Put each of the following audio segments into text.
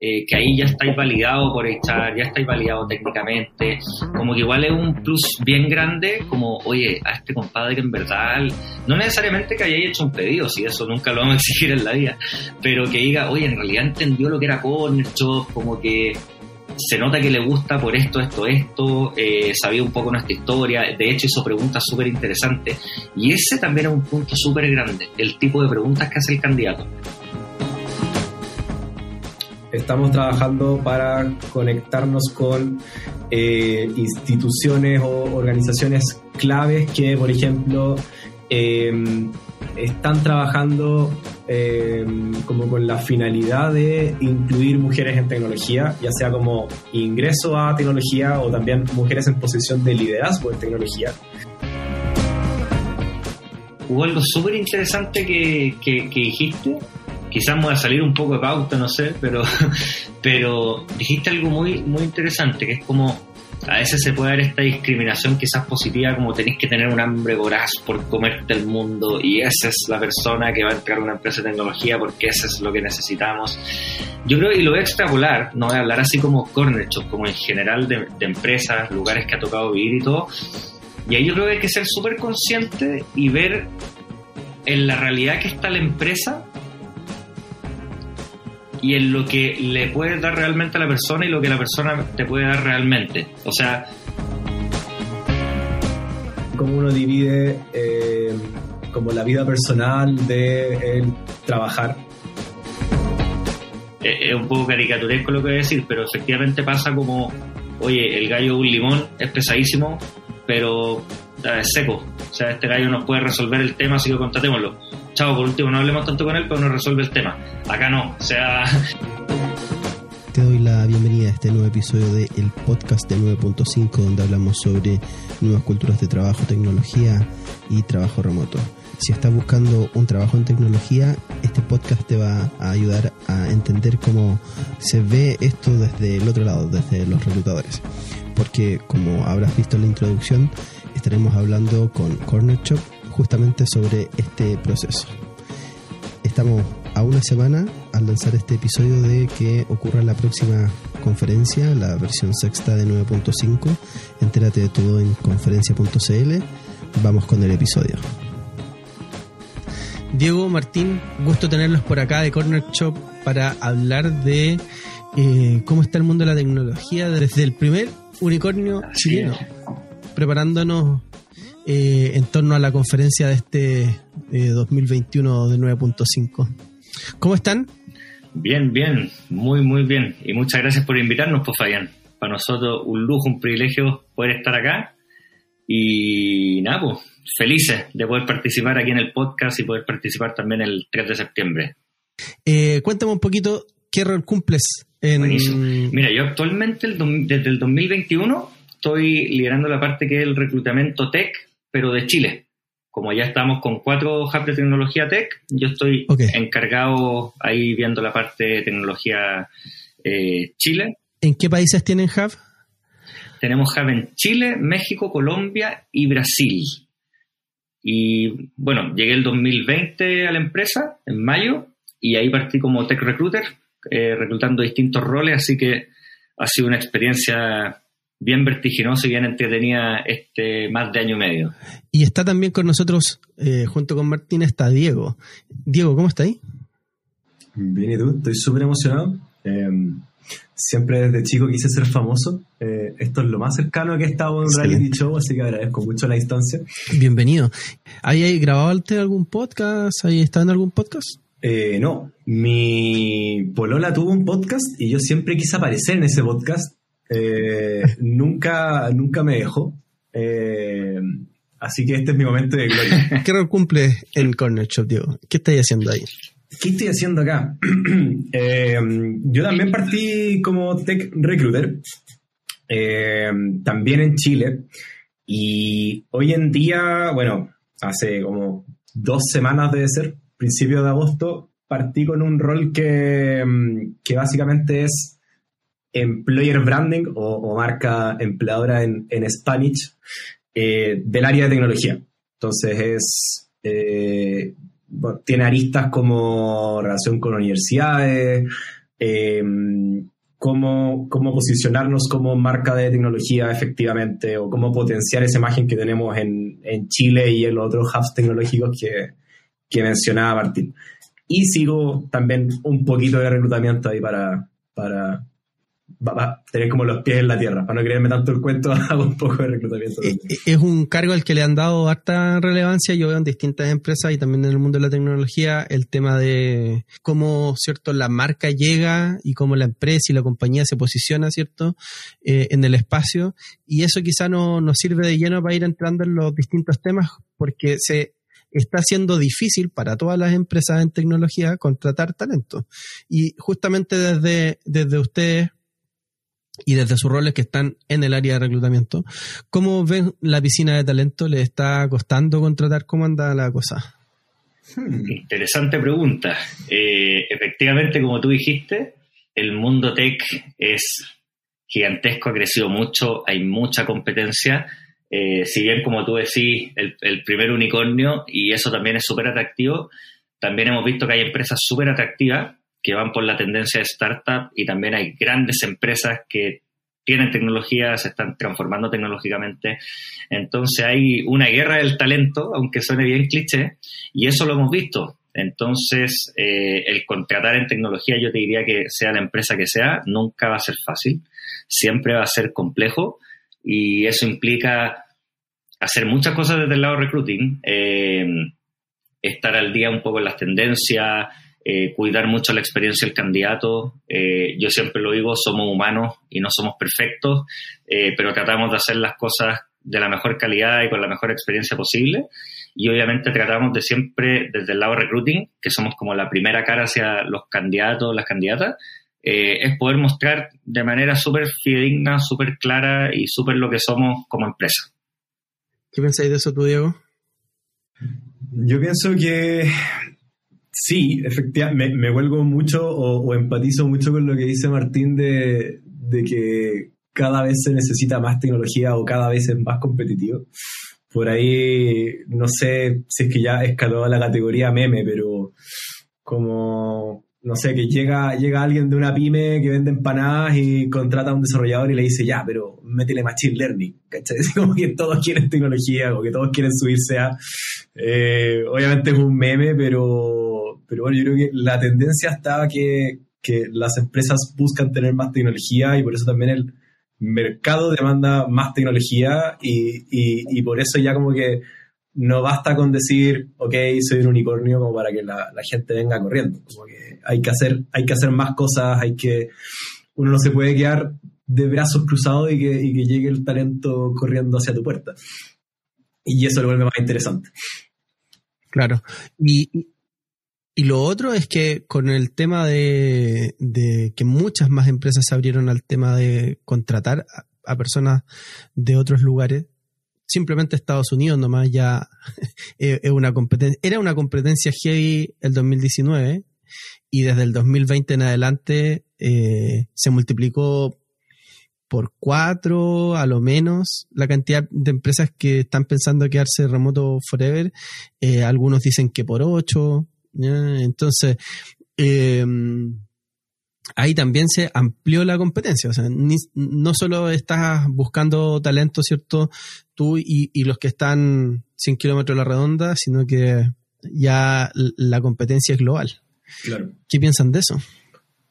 eh, que ahí ya estáis validado por echar, ya estáis validado técnicamente, como que igual es un plus bien grande, como, oye, a este compadre que en verdad, no necesariamente que hayáis hecho un pedido, si eso nunca lo vamos a exigir en la vida, pero que diga, oye, en realidad entendió lo que era Corner como que se nota que le gusta por esto, esto, esto, eh, sabía un poco nuestra historia, de hecho hizo preguntas súper interesantes. Y ese también es un punto súper grande, el tipo de preguntas que hace el candidato. Estamos trabajando para conectarnos con eh, instituciones o organizaciones claves que, por ejemplo, eh, están trabajando eh, como con la finalidad de incluir mujeres en tecnología, ya sea como ingreso a tecnología o también mujeres en posición de liderazgo en tecnología. Hubo algo súper interesante que dijiste quizás me voy a salir un poco de pauta, no sé, pero, pero dijiste algo muy, muy interesante, que es como a veces se puede dar esta discriminación quizás positiva, como tenéis que tener un hambre voraz por comerte el mundo y esa es la persona que va a entrar a una empresa de tecnología porque eso es lo que necesitamos. Yo creo, y lo voy a extrapolar, no voy a hablar así como corner shop, como en general de, de empresas, lugares que ha tocado vivir y todo. Y ahí yo creo que hay que ser súper consciente y ver en la realidad que está la empresa y en lo que le puedes dar realmente a la persona y lo que la persona te puede dar realmente. O sea... Cómo uno divide eh, como la vida personal de el trabajar. Es un poco caricaturesco lo que voy a decir, pero efectivamente pasa como, oye, el gallo de un limón es pesadísimo, pero es seco. O sea, este gallo nos puede resolver el tema, así que contratémoslo chao, por último, no hablemos tanto con él, pero no resuelve el tema. Acá no, o sea... Te doy la bienvenida a este nuevo episodio de el podcast de 9.5 donde hablamos sobre nuevas culturas de trabajo, tecnología y trabajo remoto. Si estás buscando un trabajo en tecnología, este podcast te va a ayudar a entender cómo se ve esto desde el otro lado, desde los reclutadores. Porque como habrás visto en la introducción, estaremos hablando con Corner Shop, justamente sobre este proceso. Estamos a una semana al lanzar este episodio de que ocurra la próxima conferencia, la versión sexta de 9.5. Entérate de todo en conferencia.cl. Vamos con el episodio. Diego, Martín, gusto tenerlos por acá de Corner Shop para hablar de eh, cómo está el mundo de la tecnología desde el primer unicornio chileno, preparándonos eh, en torno a la conferencia de este 2021 de 9.5. ¿Cómo están? Bien, bien, muy, muy bien. Y muchas gracias por invitarnos, pues, Fabián. Para nosotros un lujo, un privilegio poder estar acá. Y nada, pues, felices de poder participar aquí en el podcast y poder participar también el 3 de septiembre. Eh, cuéntame un poquito qué rol cumples en... Mira, yo actualmente desde el 2021 estoy liderando la parte que es el reclutamiento tech pero de Chile. Como ya estamos con cuatro hubs de tecnología tech, yo estoy encargado ahí viendo la parte de tecnología eh, Chile. ¿En qué países tienen hub? Tenemos hub en Chile, México, Colombia y Brasil. Y bueno, llegué el 2020 a la empresa, en mayo, y ahí partí como tech recruiter, eh, reclutando distintos roles, así que ha sido una experiencia bien vertiginoso y bien entretenida este más de año y medio. Y está también con nosotros, eh, junto con Martín, está Diego. Diego, ¿cómo está ahí? Bien, ¿y tú? Estoy súper emocionado. Em, siempre desde chico quise ser famoso. Eh, esto es lo más cercano que he estado en un reality show, así que agradezco mucho la instancia. Bienvenido. ¿Hay grabado algún podcast? ¿Hay estado en algún podcast? Eh, no, mi polola tuvo un podcast y yo siempre quise aparecer en ese podcast eh, nunca, nunca me dejó. Eh, así que este es mi momento de gloria. ¿Qué rol cumple en Corner Shop, Diego? ¿Qué estáis haciendo ahí? ¿Qué estoy haciendo acá? Eh, yo también partí como tech recruiter, también en Chile. Y hoy en día, bueno, hace como dos semanas debe ser, principio de agosto, partí con un rol que, que básicamente es employer branding o, marca empleadora en, en Spanish eh, del área de tecnología. Entonces es eh, tiene aristas como relación con universidades, em, cómo, cómo posicionarnos como marca de tecnología efectivamente o cómo potenciar esa imagen que tenemos en, en Chile y en los otros hubs tecnológicos que, que mencionaba Martín. Y sigo también un poquito de reclutamiento ahí para, para, va, tener como los pies en la tierra. Para no creerme tanto el cuento, hago un poco de reclutamiento. Eh, es un cargo al que le han dado harta relevancia. Yo veo en distintas empresas y también en el mundo de la tecnología el tema de cómo, ¿cierto?, la marca llega y cómo la empresa y la compañía se posiciona, ¿cierto?, eh, en el espacio. Y eso quizá no nos sirve de lleno para ir entrando en los distintos temas porque se está siendo difícil para todas las empresas en tecnología contratar talento. Y justamente desde, desde ustedes, y desde sus roles que están en el área de reclutamiento, ¿cómo ven la piscina de talento? ¿Le está costando contratar? ¿Cómo anda la cosa? Hmm. Interesante pregunta. Eh, efectivamente, como tú dijiste, el mundo tech es gigantesco, ha crecido mucho, hay mucha competencia. Eh, si bien, como tú decís, el, el primer unicornio, y eso también es súper atractivo, también hemos visto que hay empresas súper atractivas que van por la tendencia de startup y también hay grandes empresas que tienen tecnología, se están transformando tecnológicamente. Entonces hay una guerra del talento, aunque suene bien cliché, y eso lo hemos visto. Entonces, eh, el contratar en tecnología, yo te diría que sea la empresa que sea, nunca va a ser fácil, siempre va a ser complejo y eso implica hacer muchas cosas desde el lado recruiting, eh, estar al día un poco en las tendencias, eh, cuidar mucho la experiencia del candidato. Eh, yo siempre lo digo, somos humanos y no somos perfectos, eh, pero tratamos de hacer las cosas de la mejor calidad y con la mejor experiencia posible. Y obviamente tratamos de siempre, desde el lado recruiting, que somos como la primera cara hacia los candidatos, las candidatas, es poder mostrar de manera súper fidedigna, súper clara y súper lo que somos como empresa. ¿Qué pensáis de eso tú, Diego? Yo pienso que Sí, efectivamente, me, vuelvo mucho o, empatizo mucho con lo que dice Martín de, que cada vez se necesita más tecnología o cada vez es más competitivo. Por ahí, no sé si es que ya escaló a la categoría meme, pero como, no sé, que llega, llega alguien de una pyme que vende empanadas y contrata a un desarrollador y le dice, ya, pero métele machine learning, ¿cachai? Es como que todos quieren tecnología o que todos quieren subirse a... Eh, obviamente es un meme, pero pero bueno, yo creo que la tendencia está que, que las empresas buscan tener más tecnología y por eso también el mercado demanda más tecnología y, y, por eso ya como que no basta con decir, ok, soy un unicornio como para que la, la, gente venga corriendo. Como que hay que hacer, hay que hacer más cosas, hay que, uno no se puede quedar de brazos cruzados y que, y que llegue el talento corriendo hacia tu puerta. Y eso lo vuelve más interesante. Claro. Y, y lo otro es que con el tema de, que muchas más empresas se abrieron al tema de contratar a, personas de otros lugares, simplemente Estados Unidos nomás ya es una competencia, era una competencia heavy el 2019 y desde el 2020 en adelante eh, se multiplicó por cuatro a lo menos la cantidad de empresas que están pensando quedarse remoto forever. Eh, algunos dicen que por ocho. Entonces, em, ahí también se amplió la competencia. O sea, no solo estás buscando talento, ¿cierto? Tú y, los que están 100 kilómetros a la redonda, sino que ya la competencia es global. Claro. ¿Qué piensan de eso?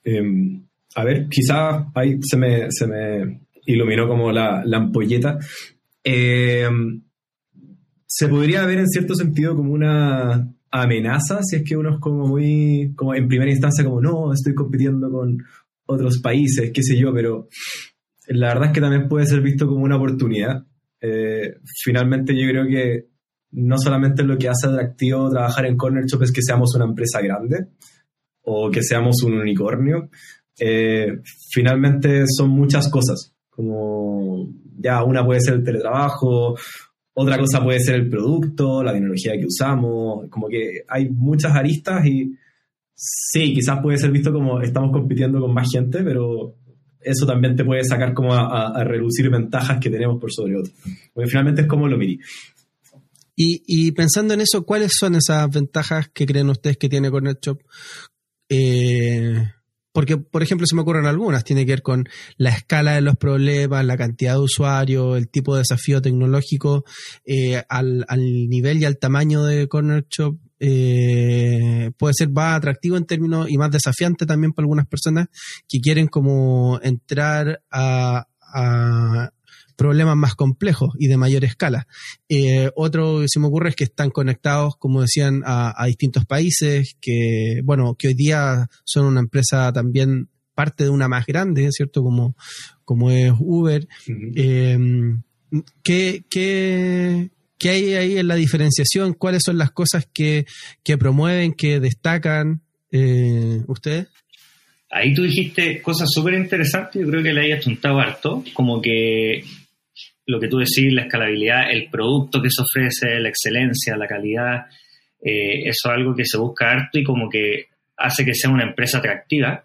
Em, a ver, quizás ahí se me, se me iluminó como la, la ampolleta. Em, se podría ver en cierto sentido como una amenaza si es que uno es como muy, como en primera instancia como, no, estoy compitiendo con otros países, qué sé yo, pero la verdad es que también puede ser visto como una oportunidad. Eh, finalmente yo creo que no solamente lo que hace atractivo trabajar en Corner Shop es que seamos una empresa grande o que seamos un unicornio, eh, finalmente son muchas cosas, como ya una puede ser el teletrabajo, otra cosa puede ser el producto, la tecnología que usamos, como que hay muchas aristas y sí, quizás puede ser visto como estamos compitiendo con más gente, pero eso también te puede sacar como a, reducir ventajas que tenemos por sobre otros. Porque finalmente es como lo mirí. Y, pensando en eso, ¿cuáles son esas ventajas que creen ustedes que tiene Cornet Shop? Eh, porque, por ejemplo, se me ocurren algunas, tiene que ver con la escala de los problemas, la cantidad de usuarios, el tipo de desafío tecnológico, eh, al, nivel y al tamaño de Corner Shop, eh, puede ser más atractivo en términos y más desafiante también para algunas personas que quieren como entrar a, problemas más complejos y de mayor escala. Eh, otro que se me ocurre es que están conectados, como decían, a, distintos países, que, bueno, que hoy día son una empresa también parte de una más grande, ¿cierto? Como, como es Uber. Eh, ¿qué, qué, qué, hay ahí en la diferenciación? ¿Cuáles son las cosas que, que promueven, que destacan eh, ustedes? Ahí tú dijiste cosas súper interesantes, yo creo que le hayas juntado harto, como que lo que tú decís, la escalabilidad, el producto que se ofrece, la excelencia, la calidad, eh, eso es algo que se busca harto y como que hace que sea una empresa atractiva.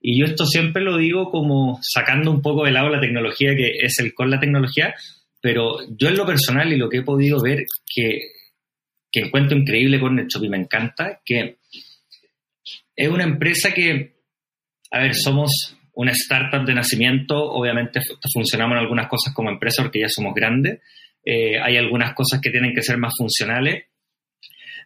Y yo esto siempre lo digo como sacando un poco de lado la tecnología, que es el con la tecnología, pero yo en lo personal y lo que he podido ver que, que encuentro increíble con NetShop y me encanta, que es una empresa que, a ver, somos una startup de nacimiento, obviamente funcionamos en algunas cosas como empresa porque ya somos grandes, eh, hay algunas cosas que tienen que ser más funcionales,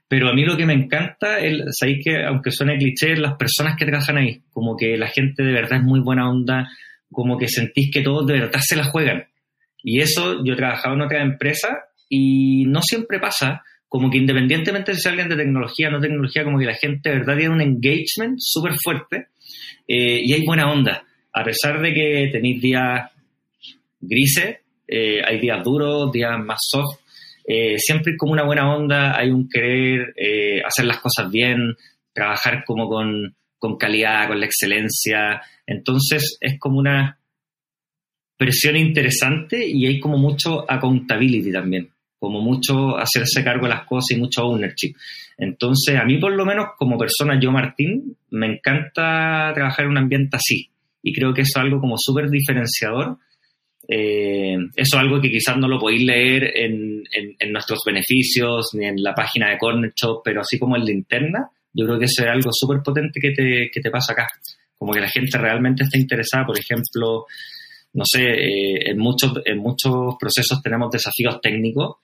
pero a mí lo que me encanta, es, sabéis que aunque suene cliché, las personas que trabajan ahí, como que la gente de verdad es muy buena onda, como que sentís que todos de verdad se la juegan. Y eso yo he trabajado en otra empresa y no siempre pasa, como que independientemente si alguien de tecnología o no tecnología, como que la gente de verdad tiene un engagement súper fuerte eh, y hay buena onda. A pesar de que tenéis días grises, eh, hay días duros, días más soft, eh, siempre como una buena onda, hay un querer hacer las cosas bien, trabajar como con, con calidad, con la excelencia. Entonces es como una presión interesante y hay como mucho accountability también, como mucho hacerse cargo de las cosas y mucho ownership. Entonces, a mí por lo menos como persona, yo Martín, me encanta trabajar en un ambiente así. Y creo que eso es algo como súper diferenciador. Eh, eso es algo que quizás no lo podéis leer en, nuestros beneficios ni en la página de Corner Shop, pero así como en la interna, yo creo que eso es algo súper potente que te, que te pasa acá. Como que la gente realmente está interesada, por ejemplo, no sé, eh, en, muchos, en muchos procesos tenemos desafíos técnicos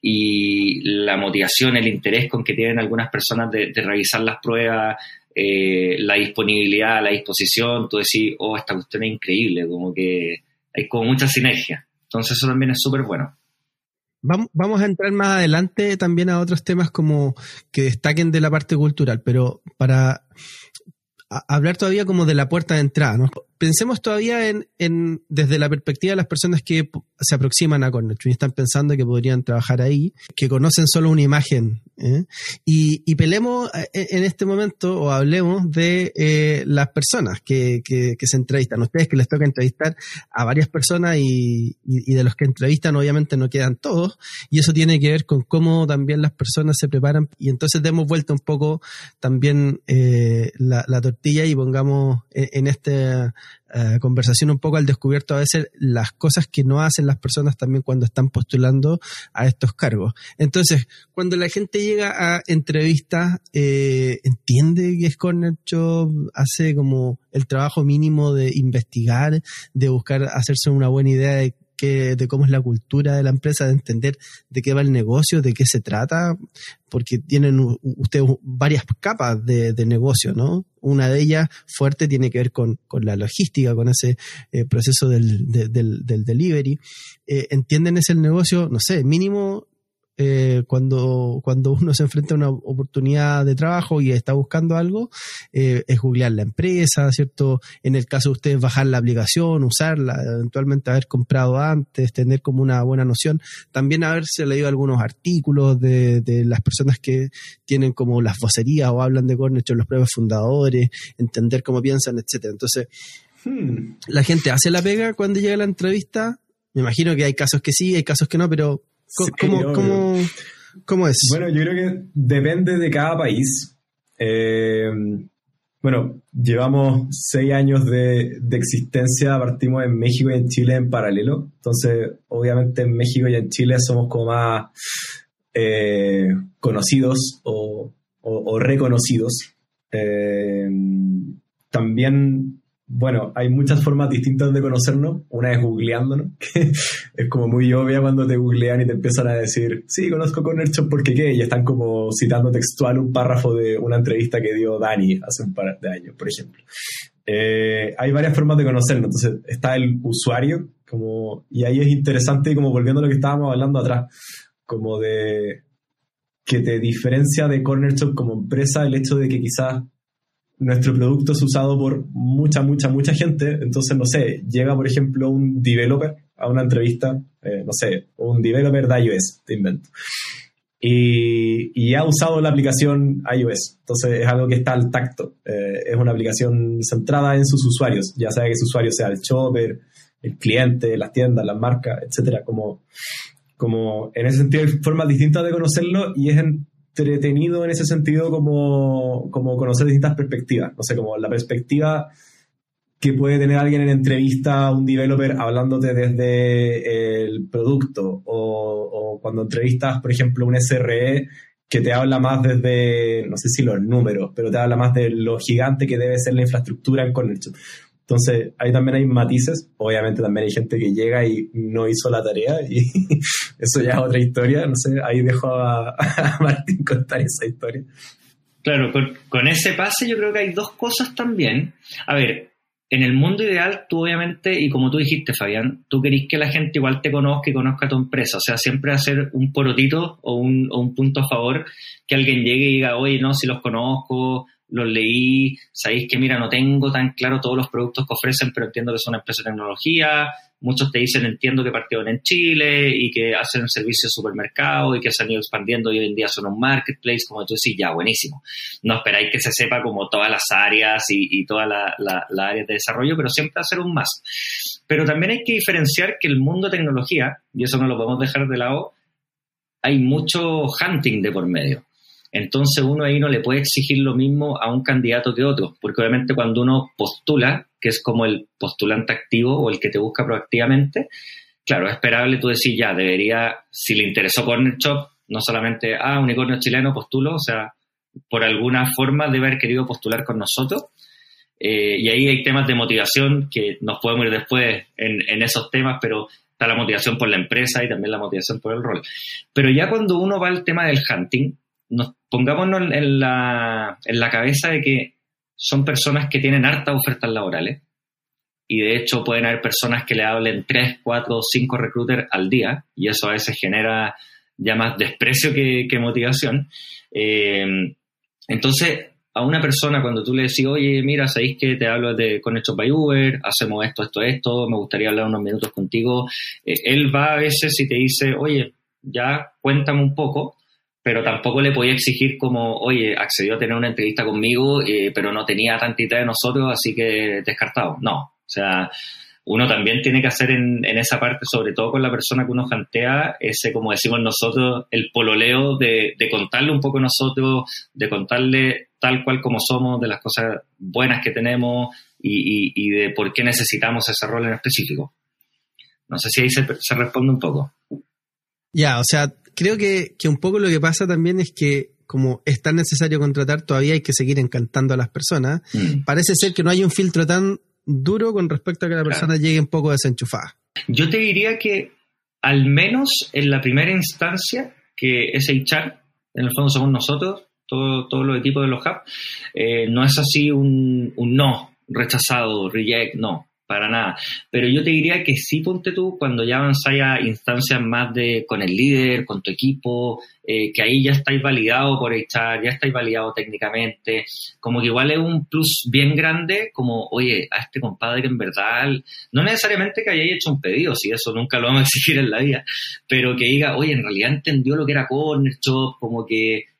y la motivación, el interés con que tienen algunas personas de, revisar las pruebas, eh, la disponibilidad, la disposición, tú decís, oh, esta cuestión es increíble, como que hay como mucha sinergia. Entonces eso también es súper bueno. Vamos a entrar más adelante también a otros temas como que destaquen de la parte cultural, pero para hablar todavía como de la puerta de entrada, ¿no? Pensemos todavía en, en, desde la perspectiva de las personas que se aproximan a Corner y están pensando que podrían trabajar ahí, que conocen solo una imagen. ¿eh? Y, y, pelemos eh, en este momento o hablemos de eh, las personas que, que, se entrevistan. Ustedes que les toca entrevistar a varias personas y, y, de los que entrevistan obviamente no quedan todos. Y eso tiene que ver con cómo también las personas se preparan. Y entonces demos vuelta un poco también la, la tortilla y pongamos en, en este eh, conversación un poco al descubierto a veces las cosas que no hacen las personas también cuando están postulando a estos cargos. Entonces, cuando la gente llega a entrevistas, eh, entiende que es Corner Job, hace como el trabajo mínimo de investigar, de buscar hacerse una buena idea de de cómo es la cultura de la empresa, de entender de qué va el negocio, de qué se trata, porque tienen ustedes varias capas de, negocio, ¿no? Una de ellas fuerte tiene que ver con, la logística, con ese eh, proceso del, del, delivery. Eh, ¿Entienden ese negocio? No sé, mínimo eh, cuando, cuando uno se enfrenta a una oportunidad de trabajo y está buscando algo, eh, es googlear la empresa, ¿cierto? En el caso de ustedes, bajar la aplicación, usarla, eventualmente haber comprado antes, tener como una buena noción. También haberse leído algunos artículos de, de las personas que tienen como las vocerías o hablan de Cornerstone, los propios fundadores, entender cómo piensan, etcétera. Entonces, hmm. la gente hace la pega cuando llega la entrevista. Me imagino que hay casos que sí, hay casos que no, pero ¿Cómo, es? Bueno, yo creo que depende de cada país. Eh, bueno, llevamos seis años de, existencia, partimos en México y en Chile en paralelo. Entonces, obviamente en México y en Chile somos como más eh, conocidos o, reconocidos. Eh, también bueno, hay muchas formas distintas de conocernos. Una es googleándonos, que es como muy obvia cuando te googlean y te empiezan a decir, sí, conozco Corner Shop porque qué, y están como citando textual un párrafo de una entrevista que dio Dani hace un par de años, por ejemplo. Eh, hay varias formas de conocernos. Entonces, está el usuario, como, y ahí es interesante, como volviendo a lo que estábamos hablando atrás, como de que te diferencia de Corner Shop como empresa el hecho de que quizás nuestro producto es usado por mucha, mucha, mucha gente. Entonces, no sé, llega, por ejemplo, un developer a una entrevista, eh, no sé, un developer de iOS, te invento. Y, y, ha usado la aplicación iOS. Entonces, es algo que está al tacto. Eh, es una aplicación centrada en sus usuarios, ya sea que ese usuario sea el shopper, el cliente, las tiendas, las marcas, etcétera. Como, como en ese sentido hay formas distintas de conocerlo y es en entretenido en ese sentido como, como conocer distintas perspectivas. No sé, como la perspectiva que puede tener alguien en entrevista a un developer hablándote desde el producto o, cuando entrevistas, por ejemplo, un SRE que te habla más desde, no sé si los números, pero te habla más de lo gigante que debe ser la infraestructura en Connection. Entonces, ahí también hay matices. Obviamente también hay gente que llega y no hizo la tarea y eso ya es otra historia. No sé, ahí dejo a, Martín contar esa historia. Claro, con, con, ese pase yo creo que hay dos cosas también. A ver, en el mundo ideal, tú obviamente, y como tú dijiste, Fabián, tú querís que la gente igual te conozca y conozca tu empresa. O sea, siempre hacer un porotito o un, o un punto a favor que alguien llegue y diga, oye, no, si los conozco, los leí, sabéis que mira, no tengo tan claro todos los productos que ofrecen, pero entiendo que son una empresa de tecnología, muchos te dicen entiendo que partieron en Chile y que hacen servicios de supermercado y que se han ido expandiendo y hoy en día son un marketplace, como tú decís, ya, buenísimo. No esperáis que se sepa como todas las áreas y, y todas las la, áreas de desarrollo, pero siempre hacer un más. Pero también hay que diferenciar que el mundo de tecnología, y eso no lo podemos dejar de lado, hay mucho hunting de por medio. Entonces uno ahí no le puede exigir lo mismo a un candidato que otro, porque obviamente cuando uno postula, que es como el postulante activo o el que te busca proactivamente, claro, es esperable tú decir ya, debería, si le interesó Corner Shop, no solamente, ah, unicornio chileno, postulo, o sea, por alguna forma debe haber querido postular con nosotros. Eh, y ahí hay temas de motivación que nos podemos ir después en, en esos temas, pero está la motivación por la empresa y también la motivación por el rol. Pero ya cuando uno va al tema del hunting, nos pongámonos en la, en la cabeza de que son personas que tienen hartas ofertas laborales y de hecho pueden haber personas que le hablen 3, 4, 5 recruiters al día y eso a veces genera ya más desprecio que, motivación. Eh, entonces, a una persona cuando tú le decís, oye, mira, sabéis que te hablo de con by Uber, hacemos esto, esto, esto, me gustaría hablar unos minutos contigo, eh, él va a veces y te dice, oye, ya cuéntame un poco, pero tampoco le podía exigir como, oye, accedió a tener una entrevista conmigo, eh, pero no tenía tanta idea de nosotros, así que descartado. No, o sea, uno también tiene que hacer en, en, esa parte, sobre todo con la persona que uno jantea, ese, como decimos nosotros, el pololeo de, de contarle un poco nosotros, de contarle tal cual como somos, de las cosas buenas que tenemos y, y, y de por qué necesitamos ese rol en específico. No sé si ahí se, se responde un poco. Ya, o sea, creo que, que un poco lo que pasa también es que como es tan necesario contratar, todavía hay que seguir encantando a las personas. Mm. Parece ser que no hay un filtro tan duro con respecto a que la persona llegue un poco desenchufada. Yo te diría que al menos en la primera instancia, que es HR, en el fondo somos nosotros, todos todo los equipos de los hubs, eh, no es así un, un no, rechazado, reject, no para nada. Pero yo te diría que sí, ponte tú, cuando ya avanzáis a instancias más de con el líder, con tu equipo, eh, que ahí ya estáis validado por echar, ya estáis validado técnicamente, como que igual es un plus bien grande, como, oye, a este compadre que en verdad, no necesariamente que hayáis hecho un pedido, si eso nunca lo vamos a exigir en la vida, pero que diga, oye, en realidad entendió lo que era Corner Shop, como que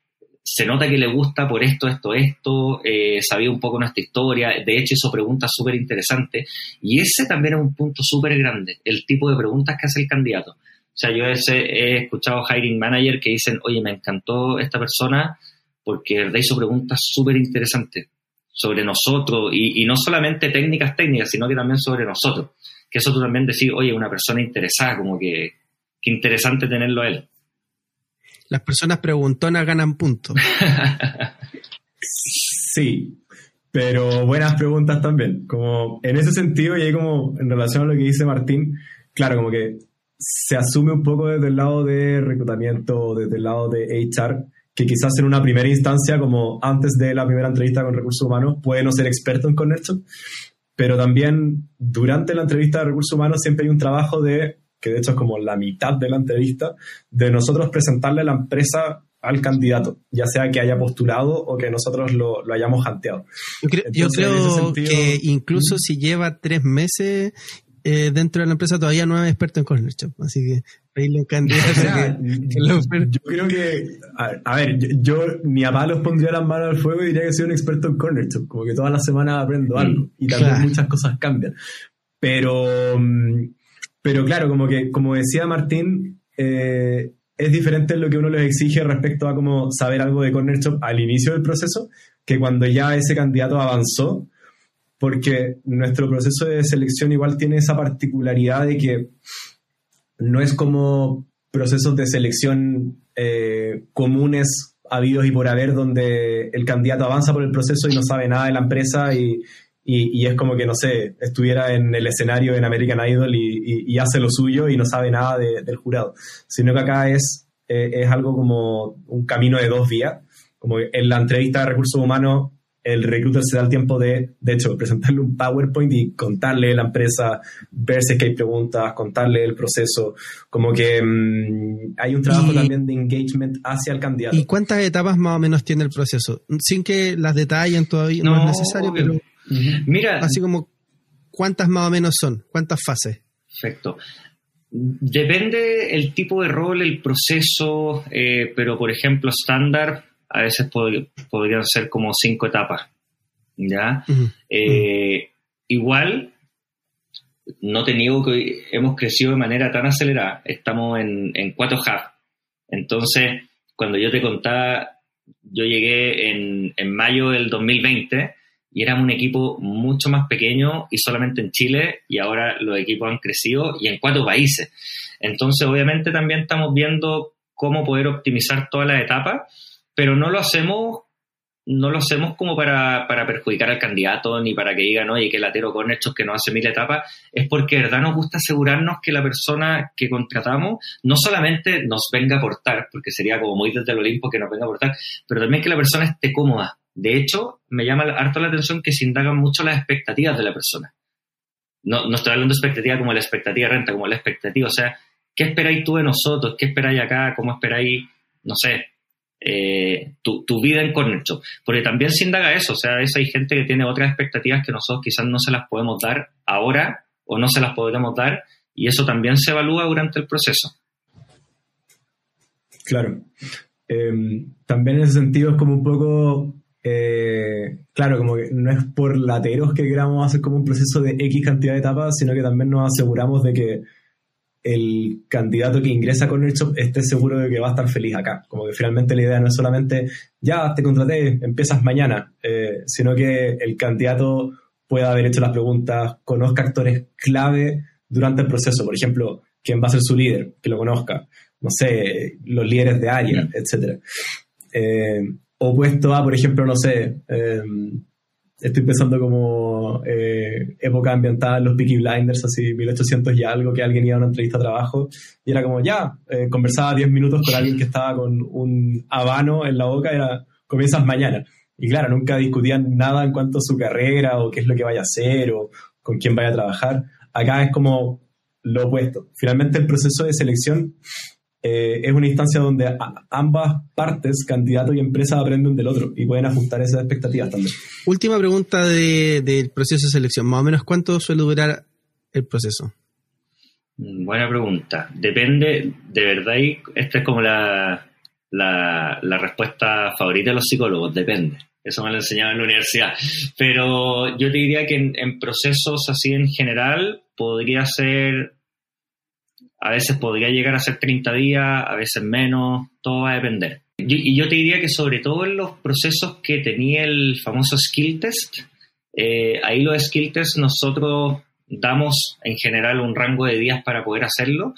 se nota que le gusta por esto, esto, esto, eh, sabía un poco nuestra historia, de hecho hizo preguntas súper interesantes y ese también es un punto súper grande, el tipo de preguntas que hace el candidato. O sea, yo he escuchado hiring manager que dicen, oye, me encantó esta persona porque verdad hizo preguntas súper interesantes sobre nosotros y, no solamente técnicas técnicas, sino que también sobre nosotros. Que eso tú también decís, oye, una persona interesada, como que, que interesante tenerlo él las personas preguntonas ganan puntos. sí, Pero buenas preguntas también. Como en ese sentido, y ahí como en relación a lo que dice Martín, claro, como que se asume un poco desde el lado de reclutamiento, desde el lado de HR, que quizás en una primera instancia, como antes de la primera entrevista con recursos humanos, puede no ser experto en Connection, pero también durante la entrevista de recursos humanos siempre hay un trabajo de, que de hecho es como la mitad de la entrevista, de nosotros presentarle la empresa al candidato, ya sea que haya postulado o que nosotros lo, hayamos janteado. Yo creo, que incluso si lleva tres meses eh, dentro de la empresa todavía no es experto en Corner Shop, así que ahí le yo creo que, a, ver, yo, ni a palos pondría las manos al fuego y diría que soy un experto en Corner Shop, como que todas las semanas aprendo algo y también muchas cosas cambian. Pero, mm, pero claro, como que, como decía Martín, eh, es diferente lo que uno les exige respecto a como saber algo de Corner Shop al inicio del proceso que cuando ya ese candidato avanzó porque nuestro proceso de selección igual tiene esa particularidad de que no es como procesos de selección eh, comunes habidos y por haber donde el candidato avanza por el proceso y no sabe nada de la empresa y, y, es como que, no sé, estuviera en el escenario en American Idol y, hace lo suyo y no sabe nada del jurado, sino que acá es, eh, es algo como un camino de dos vías, como en la entrevista de recursos humanos el recruiter se da el tiempo de, de hecho, presentarle un PowerPoint y contarle la empresa, ver si hay preguntas, contarle el proceso. Como que mm, hay un trabajo también de engagement hacia el candidato. ¿Y cuántas etapas más o menos tiene el proceso? Sin que las detallen todavía, no, es necesario, pero. Mira. Así como, ¿cuántas más o menos son? ¿Cuántas fases? Perfecto. Depende el tipo de rol, el proceso, eh, pero por ejemplo, estándar a veces podrían ser como cinco etapas. ¿Ya? Eh, igual, no te niego que hemos crecido de manera tan acelerada. Estamos en, en cuatro hubs. Entonces, cuando yo te contaba, yo llegué en, en mayo del 2020 y éramos un equipo mucho más pequeño y solamente en Chile y ahora los equipos han crecido y en cuatro países. Entonces, obviamente también estamos viendo cómo poder optimizar todas las etapas pero no lo hacemos no lo hacemos como para, perjudicar al candidato ni para que digan, oye, que latero con estos que no hace mil etapas, es porque de verdad nos gusta asegurarnos que la persona que contratamos no solamente nos venga a aportar, porque sería como muy desde el Olimpo que nos venga a aportar, pero también que la persona esté cómoda. De hecho, me llama harto la atención que se indagan mucho las expectativas de la persona. No, no estoy hablando de expectativa como la expectativa de renta, como la expectativa, o sea, ¿qué esperáis tú de nosotros? ¿Qué esperáis acá? ¿Cómo esperáis, no sé, eh, tu, vida en Corner Porque también se indaga eso, o sea, es, hay gente que tiene otras expectativas que nosotros quizás no se las podemos dar ahora o no se las podemos dar y eso también se evalúa durante el proceso. Claro. Em, también en ese sentido es como un poco, eh, claro, como que no es por lateros que queramos hacer como un proceso de X cantidad de etapas, sino que también nos aseguramos de que el candidato que ingresa con Shop esté seguro de que va a estar feliz acá. Como que finalmente la idea no es solamente, ya te contraté, empiezas mañana, eh, sino que el candidato pueda haber hecho las preguntas, conozca actores clave durante el proceso. Por ejemplo, quién va a ser su líder, que lo conozca. No sé, los líderes de área, etc. Eh, opuesto a, por ejemplo, no sé, eh, estoy pensando como eh, época ambientada en los Peaky Blinders, así 1800 y algo, que alguien iba a una entrevista de trabajo y era como, ya, eh, conversaba 10 minutos con alguien que estaba con un habano en la boca, era, comienzas mañana. Y claro, nunca discutían nada en cuanto a su carrera o qué es lo que vaya a hacer o con quién vaya a trabajar. Acá es como lo opuesto. Finalmente el proceso de selección eh, es una instancia donde ambas partes, candidato y empresa, aprenden del otro y pueden ajustar esas expectativas también. Última pregunta del proceso de selección. Más o menos, ¿cuánto suele durar el proceso? Mm, buena pregunta. Depende, de verdad, y esta es como la, la, respuesta favorita de los psicólogos, depende. Eso me lo enseñaba en la universidad. Pero yo te diría que en procesos así en general podría ser a veces podría llegar a ser 30 días, a veces menos, todo va a depender. y yo te diría que sobre todo en los procesos que tenía el famoso skill test, eh, ahí los skill test nosotros damos en general un rango de días para poder hacerlo.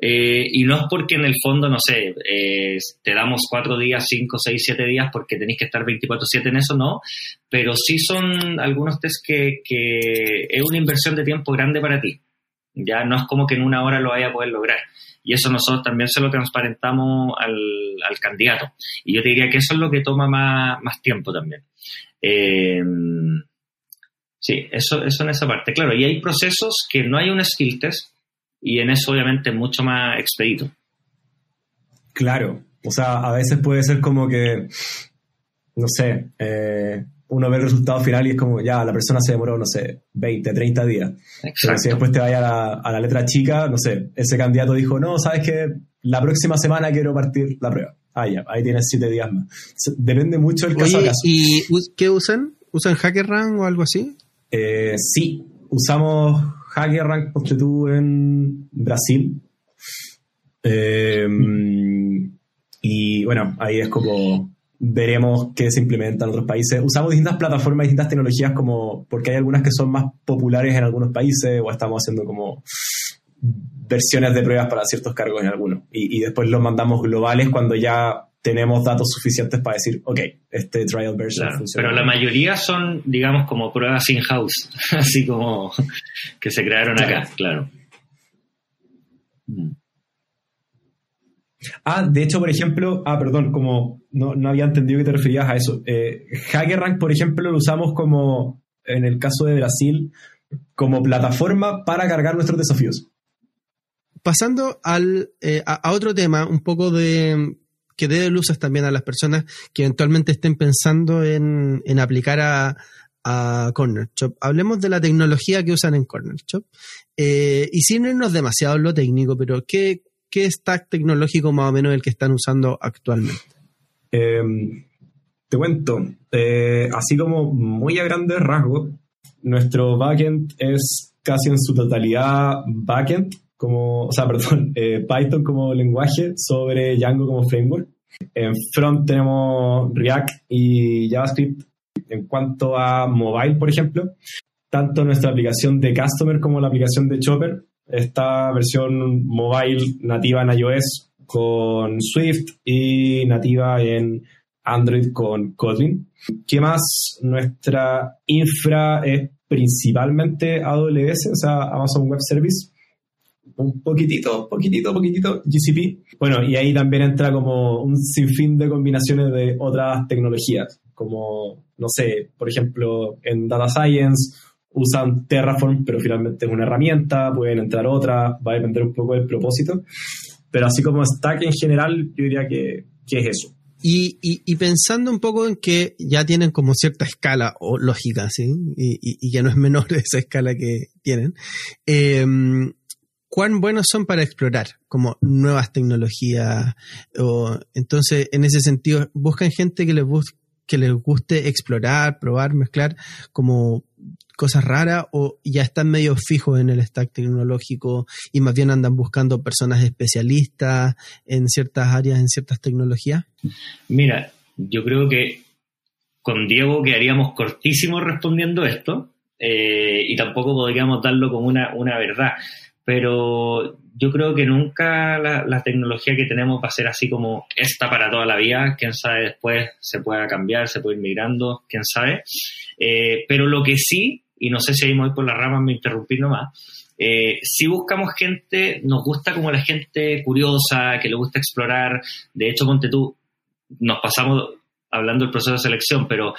Eh, y no es porque en el fondo, no sé, eh, te damos cuatro días, cinco, seis, siete días porque tenéis que estar 24/7 en eso, no. Pero sí son algunos test que, que es una inversión de tiempo grande para ti. Ya no es como que en una hora lo vaya a poder lograr. Y eso nosotros también se lo transparentamos al, al candidato. Y yo te diría que eso es lo que toma más, más tiempo también. Eh, Sí, eso, eso en esa parte. Claro, y hay procesos que no hay un skill test y en eso obviamente es mucho más expedito. Claro, o sea, a veces puede ser como que, no sé, eh, uno ve el resultado final y es como, ya, la persona se demoró, no sé, 20, 30 días. Pero si después te vaya a la, a la letra chica, no sé, ese candidato dijo, no, sabes que la próxima semana quiero partir la prueba. Ah, ya, ahí tienes 7 días más. Depende mucho del caso a caso. ¿Y qué usan? ¿Usan HackerRank o algo así? Eh, sí, usamos HackerRank tú en Brasil. Eh, y bueno, ahí es como veremos qué se implementa en otros países. Usamos distintas plataformas, distintas tecnologías como porque hay algunas que son más populares en algunos países o estamos haciendo como versiones de pruebas para ciertos cargos en algunos. Y, y después los mandamos globales cuando ya tenemos datos suficientes para decir, ok, este trial version funciona. Pero la mayoría son, digamos, como pruebas in-house, así como que se crearon acá, claro. Mm. Ah, de hecho, por ejemplo, ah, perdón, como no, no había entendido que te referías a eso. Eh, HackerRank, por ejemplo, lo usamos como, en el caso de Brasil, como plataforma para cargar nuestros desafíos. Pasando al, eh, a, otro tema, un poco de que dé luces también a las personas que eventualmente estén pensando en, aplicar a, a Corner Shop. Hablemos de la tecnología que usan en Corner Shop. Eh, y sin irnos demasiado en lo técnico, pero ¿qué, ¿qué stack tecnológico más o menos el que están usando actualmente? Em, te cuento, eh, así como muy a grandes rasgos, nuestro backend es casi en su totalidad backend como, o sea, perdón, eh, Python como lenguaje sobre Django como framework. En front tenemos React y JavaScript. En cuanto a mobile, por ejemplo, tanto nuestra aplicación de Customer como la aplicación de Chopper, esta versión mobile nativa en iOS con Swift y nativa en Android con Kotlin. ¿Qué más? Nuestra infra es principalmente AWS, o sea, Amazon Web Service un poquitito, poquitito, poquitito GCP. Bueno, y ahí también entra como un sinfín de combinaciones de otras tecnologías, como, no sé, por ejemplo, en Data Science usan Terraform, pero finalmente es una herramienta, pueden entrar otras, va a depender un poco del propósito. Pero así como Stack en general, yo diría que, que es eso. Y, y, pensando un poco en que ya tienen como cierta escala o lógica, ¿sí? Y, y, que no es menor esa escala que tienen. Eh, cuán buenos son para explorar como nuevas tecnologías. O, entonces, en ese sentido, buscan gente que les, que les guste explorar, probar, mezclar como cosas raras o ya están medio fijos en el stack tecnológico y más bien andan buscando personas especialistas en ciertas áreas, en ciertas tecnologías? Mira, yo creo que con Diego quedaríamos cortísimos respondiendo esto eh, y tampoco podríamos darlo como una, una verdad pero yo creo que nunca la, tecnología que tenemos va a ser así como esta para toda la vida, quién sabe después se pueda cambiar, se puede ir migrando, quién sabe. Eh, pero lo que sí, y no sé si ahí me voy por las ramas, me interrumpí nomás, eh, si buscamos gente, nos gusta como la gente curiosa, que le gusta explorar, de hecho, ponte tú, nos pasamos hablando del proceso de selección, pero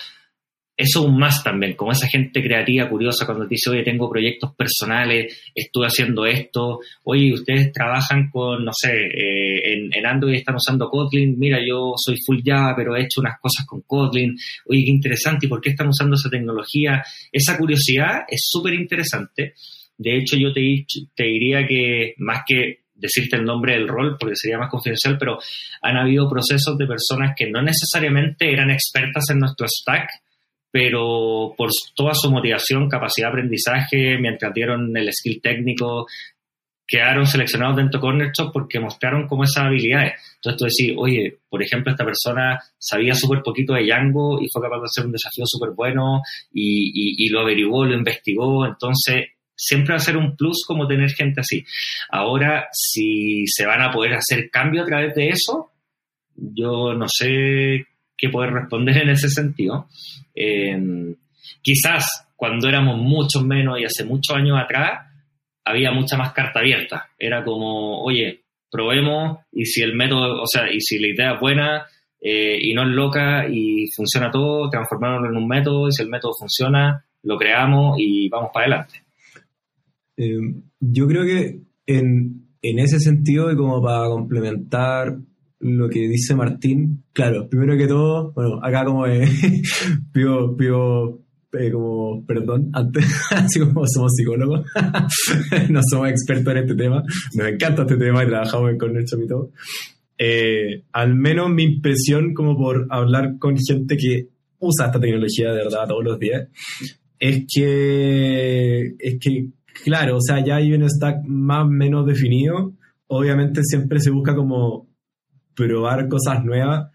eso es un más también, como esa gente creativa, curiosa, cuando te dice, oye, tengo proyectos personales, estuve haciendo esto, oye, ustedes trabajan con, no sé, eh, en, en, Android están usando Kotlin, mira, yo soy full Java, pero he hecho unas cosas con Kotlin, oye, qué interesante, ¿y por qué están usando esa tecnología? Esa curiosidad es súper interesante. De hecho, yo te, te diría que más que decirte el nombre del rol porque sería más confidencial, pero han habido procesos de personas que no necesariamente eran expertas en nuestro stack, pero por toda su motivación, capacidad de aprendizaje, mientras dieron el skill técnico, quedaron seleccionados dentro de Corner Shop porque mostraron como esas habilidades. Entonces tú decís, oye, por ejemplo, esta persona sabía súper poquito de Django y fue capaz de hacer un desafío súper bueno y, y, lo averiguó, lo investigó, entonces siempre va a ser un plus como tener gente así. Ahora, si se van a poder hacer cambio a través de eso, yo no sé qué poder responder en ese sentido. Em, quizás cuando éramos muchos menos y hace muchos años atrás, había mucha más carta abierta. Era como, oye, probemos y si el método, o sea, y si la idea es buena eh, y no es loca y funciona todo, transformarlo en un método y si el método funciona, lo creamos y vamos para adelante. Eh, yo creo que en, en ese sentido y como para complementar lo que dice Martín, claro, primero que todo, bueno, acá como eh, pido, pido eh, como perdón, antes, así como somos psicólogos, no somos expertos en este tema, nos encanta este tema y trabajamos Shop y todo. Eh, al menos mi impresión como por hablar con gente que usa esta tecnología de verdad todos los días, es que, es que, claro, o sea, ya hay un stack más o menos definido, obviamente siempre se busca como probar cosas nuevas,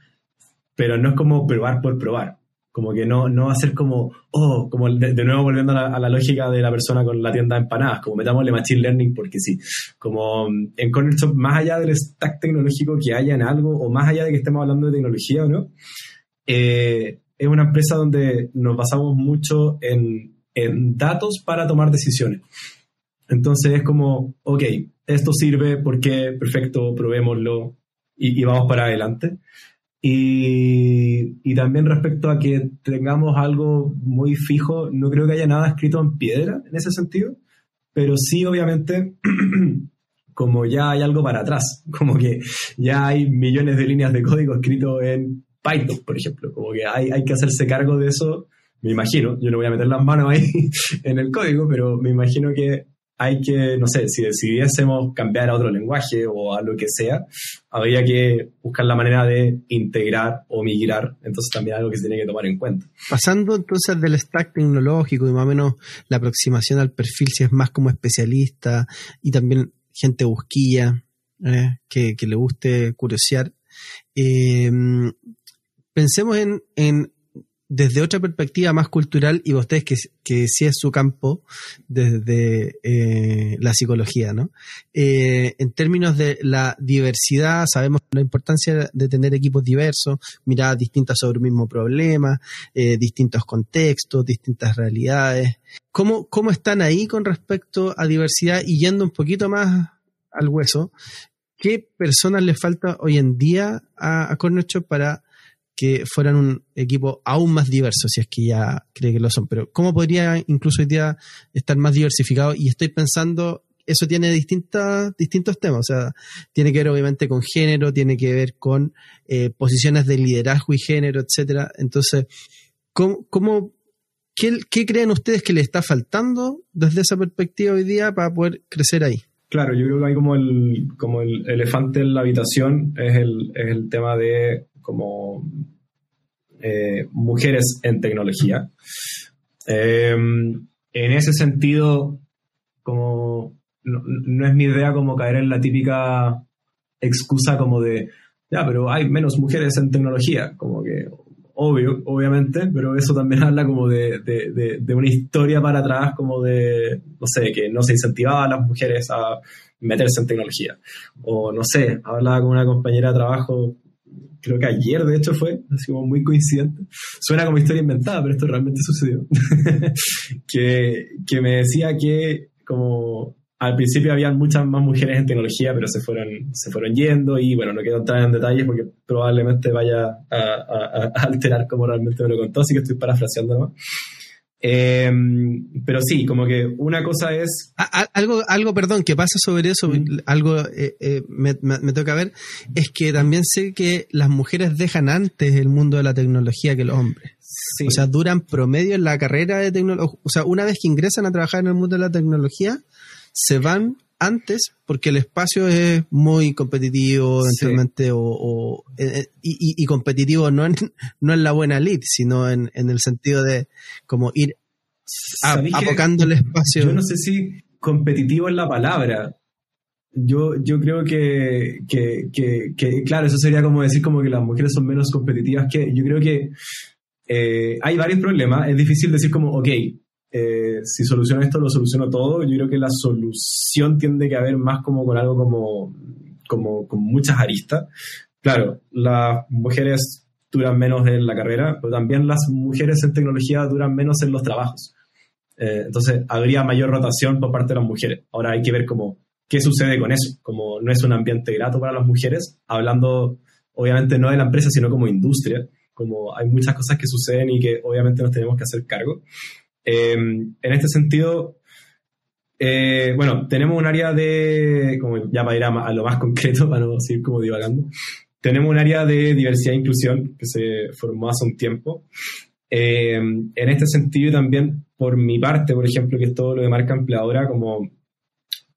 pero no es como probar por probar. Como que no, no va a ser como, oh, como de, nuevo volviendo a la, lógica de la persona con la tienda de empanadas, como metámosle Machine Learning porque sí. Como mm, en Corner Shop, más allá del stack tecnológico que haya en algo, o más allá de que estemos hablando de tecnología o no, eh, es una empresa donde nos basamos mucho en, en datos para tomar decisiones. Entonces es como, ok, esto sirve, porque Perfecto, probémoslo y, y vamos para adelante. Y, y, también respecto a que tengamos algo muy fijo, no creo que haya nada escrito en piedra en ese sentido, pero sí obviamente como ya hay algo para atrás, como que ya hay millones de líneas de código escrito en Python, por ejemplo, como que hay, hay que hacerse cargo de eso, me imagino, yo no voy a meter las manos ahí en el código, pero me imagino que hay que, no sé, si decidiésemos cambiar a otro lenguaje o a lo que sea, habría que buscar la manera de integrar o migrar, entonces también algo que se tiene que tomar en cuenta. Pasando entonces del stack tecnológico y más o menos la aproximación al perfil, si es más como especialista y también gente busquilla, eh, que, le guste curiosear, eh, pensemos en, en desde otra perspectiva más cultural y ustedes que, que sí es su campo desde eh, la psicología, ¿no? Eh, en términos de la diversidad, sabemos la importancia de tener equipos diversos, miradas distintas sobre un mismo problema, eh, distintos contextos, distintas realidades. ¿Cómo, ¿Cómo están ahí con respecto a diversidad y yendo un poquito más al hueso? ¿Qué personas le falta hoy en día a, a para que fueran un equipo aún más diverso, si es que ya cree que lo son. Pero ¿cómo podría incluso hoy día estar más diversificado? Y estoy pensando, eso tiene distintos temas, o sea, tiene que ver obviamente con género, tiene que ver con eh, posiciones de liderazgo y género, etcétera. Entonces, ¿cómo, cómo qué, qué, creen ustedes que le está faltando desde esa perspectiva hoy día para poder crecer ahí? Claro, yo creo que hay como el, como el elefante en la habitación es el, es el tema de como eh, mujeres en tecnología. Em, en ese sentido, como no, es mi idea como caer en la típica excusa como de, ya, pero hay menos mujeres en tecnología, como que obvio, obviamente, pero eso también habla como de, de, una historia para atrás, como de, no sé, que no se incentivaba a las mujeres a meterse en tecnología. O no sé, hablaba con una compañera de trabajo creo que ayer de hecho fue, así como muy coincidente. Suena como historia inventada, pero esto realmente sucedió. que, que me decía que como al principio había muchas más mujeres en tecnología, pero se fueron, se fueron yendo y bueno, no quiero entrar en detalles porque probablemente vaya a, a, a alterar como realmente me lo contó, así que estoy parafraseando ¿no? Em, pero sí, como que una cosa es... algo, algo, perdón, que pasa sobre eso, algo eh, eh, me, toca ver, es que también sé que las mujeres dejan antes el mundo de la tecnología que los hombres. O sea, duran promedio en la carrera de tecnología. O sea, una vez que ingresan a trabajar en el mundo de la tecnología, se van antes porque el espacio es muy competitivo o, eh, eh, y, competitivo no en, no en la buena lead sino en, el sentido de como ir apocando el espacio. Yo no sé si competitivo es la palabra. Yo, yo creo que, claro, eso sería como decir como que las mujeres son menos competitivas que... Yo creo que eh, hay varios problemas. Es difícil decir como, ok, eh, si soluciono esto, lo soluciono todo. Yo creo que la solución tiende que haber más como con algo como, como con muchas aristas. Claro, las mujeres duran menos en la carrera, pero también las mujeres en tecnología duran menos en los trabajos. Eh, entonces, habría mayor rotación por parte de las mujeres. Ahora hay que ver cómo, qué sucede con eso. Como no es un ambiente grato para las mujeres, hablando obviamente no de la empresa, sino como industria. Como hay muchas cosas que suceden y que obviamente nos tenemos que hacer cargo. Eh, en este sentido, eh, bueno, tenemos un área de, como ya para ir a, lo más concreto, para no seguir como divagando, tenemos un área de diversidad e inclusión que se formó hace un tiempo. Eh, en este sentido también, por mi parte, por ejemplo, que es todo lo de marca empleadora, como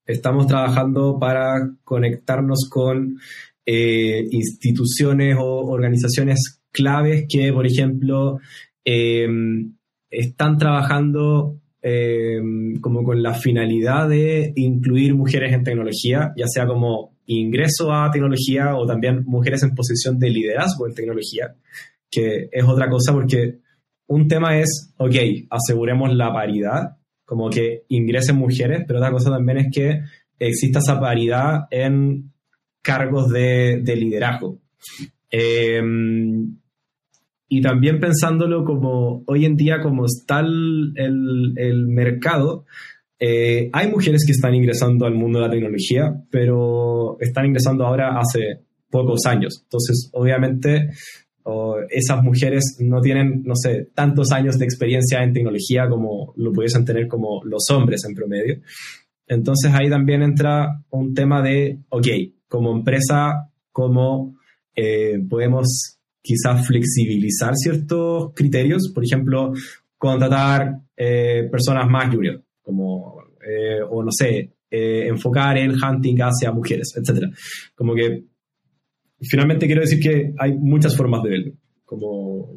estamos trabajando para conectarnos con instituciones o organizaciones claves que, por ejemplo, están trabajando eh, como con la finalidad de incluir mujeres en tecnología, ya sea como ingreso a tecnología o también mujeres en posición de liderazgo en tecnología, que es otra cosa porque un tema es, ok, aseguremos la paridad, como que ingresen mujeres, pero otra cosa también es que exista esa paridad en cargos de, liderazgo. Eh, y también pensándolo como hoy en día, como está el, el, mercado, eh, hay mujeres que están ingresando al mundo de la tecnología, pero están ingresando ahora hace pocos años. Entonces, obviamente, esas mujeres no tienen, no sé, tantos años de experiencia en tecnología como lo pudiesen tener como los hombres en promedio. Entonces ahí también entra un tema de, ok, como empresa, ¿cómo eh, podemos quizás flexibilizar ciertos criterios, por ejemplo, contratar eh, personas más junior, como, eh, o no sé, eh, enfocar el hunting hacia mujeres, etc. Como que, finalmente quiero decir que hay muchas formas de verlo, como,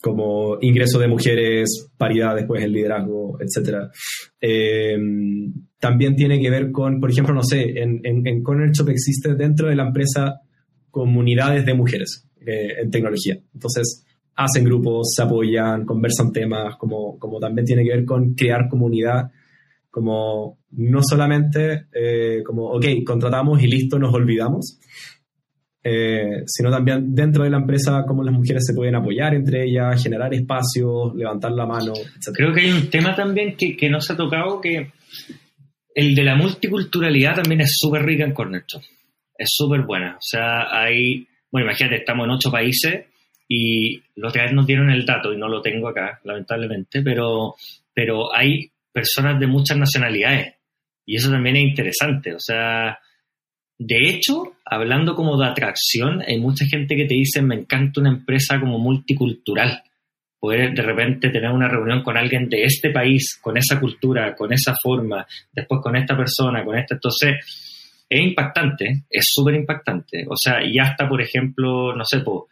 como ingreso de mujeres, paridad después en liderazgo, etc. también tiene que ver con, por ejemplo, no sé, en, en, en Corner Shop existe dentro de la empresa comunidades de mujeres eh, en tecnología. Entonces, hacen grupos, se apoyan, conversan temas, como, como también tiene que ver con crear comunidad, como no solamente eh, como, ok, contratamos y listo, nos olvidamos, eh, sino también dentro de la empresa cómo las mujeres se pueden apoyar entre ellas, generar espacios, levantar la mano, etc. Creo que hay un tema también que, que no se ha tocado, que el de la multiculturalidad también es súper rica en Corner Es súper buena. O sea, hay bueno, imagínate, estamos en ocho países y los que nos dieron el dato, y no lo tengo acá, lamentablemente, pero, pero hay personas de muchas nacionalidades. Y eso también es interesante. O sea, de hecho, hablando como de atracción, hay mucha gente que te dice, me encanta una empresa como multicultural. Poder de repente tener una reunión con alguien de este país, con esa cultura, con esa forma, después con esta persona, con esta. Entonces, es impactante, es súper impactante. O sea, ya hasta, por ejemplo, no sé, pues,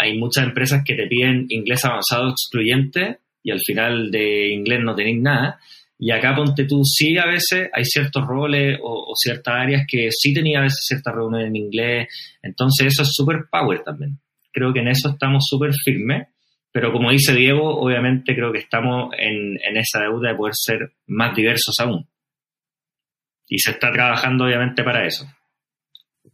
hay muchas empresas que te piden inglés avanzado excluyente y al final de inglés no tenéis nada. Y acá ponte tú, sí, a veces hay ciertos roles o, ciertas áreas que sí tenía a veces ciertas reuniones en inglés. Entonces eso es súper power también. Creo que en eso estamos súper firmes. Pero como dice Diego, obviamente creo que estamos en, en esa deuda de poder ser más diversos aún. Y se está trabajando obviamente para eso.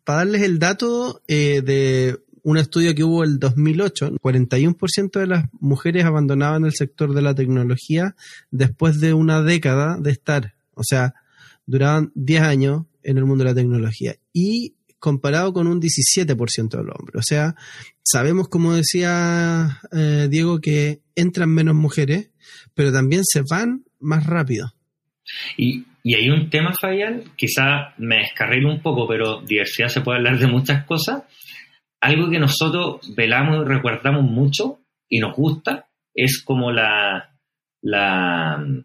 Para darles el dato eh, de un estudio que hubo el 2008, 41% de las mujeres abandonaban el sector de la tecnología después de una década de estar, o sea, duraban 10 años en el mundo de la tecnología. Y comparado con un 17% de los hombres. O sea, sabemos, como decía eh, Diego, que entran menos mujeres, pero también se van más rápido. Y y hay un tema, Fabián, quizá me descarrilo un poco, pero diversidad se puede hablar de muchas cosas. Algo que nosotros velamos y recuerdamos mucho y nos gusta es como la, la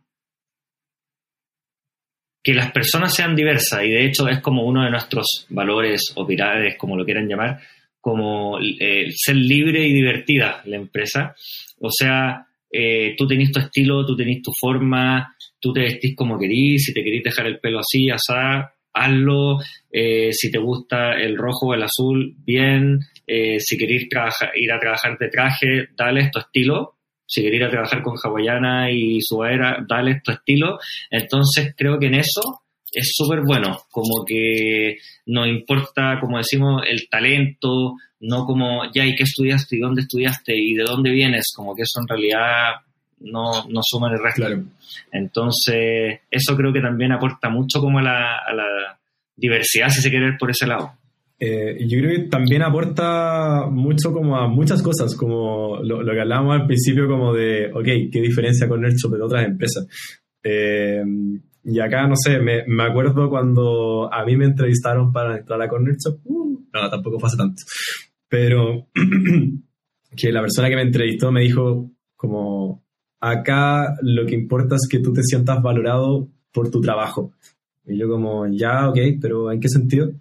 que las personas sean diversas y de hecho es como uno de nuestros valores o pilares, como lo quieran llamar, como eh, ser libre y divertida la empresa. O sea, eh, tú tenés tu estilo, tú tenés tu forma, tú te vestís como querís, si te querís dejar el pelo así, asá, hazlo, eh, si te gusta el rojo o el azul, bien, eh, si querés ir a trabajar de traje, dale tu estilo, si quieres ir a trabajar con hawaiana y sudadera, dale tu estilo. Entonces creo que en eso es súper bueno, como que no importa, como decimos, el talento, no como, ya, ¿y qué estudiaste? ¿Y dónde estudiaste? ¿Y de dónde vienes? Como que eso en realidad no, no suma el resto. Entonces, eso creo que también aporta mucho como a la, a la diversidad, si se quiere ver por ese lado. Eh, yo creo que también aporta mucho como a muchas cosas, como lo, que hablábamos al principio como de, ok, ¿qué diferencia con Nerdshop de otras empresas? Eh, y acá, no sé, me, me, acuerdo cuando a mí me entrevistaron para entrar a Corner Shop, uh, no, tampoco fue hace tanto, pero que la persona que me entrevistó me dijo como, acá lo que importa es que tú te sientas valorado por tu trabajo. Y yo como, ya, ok, pero ¿en qué sentido?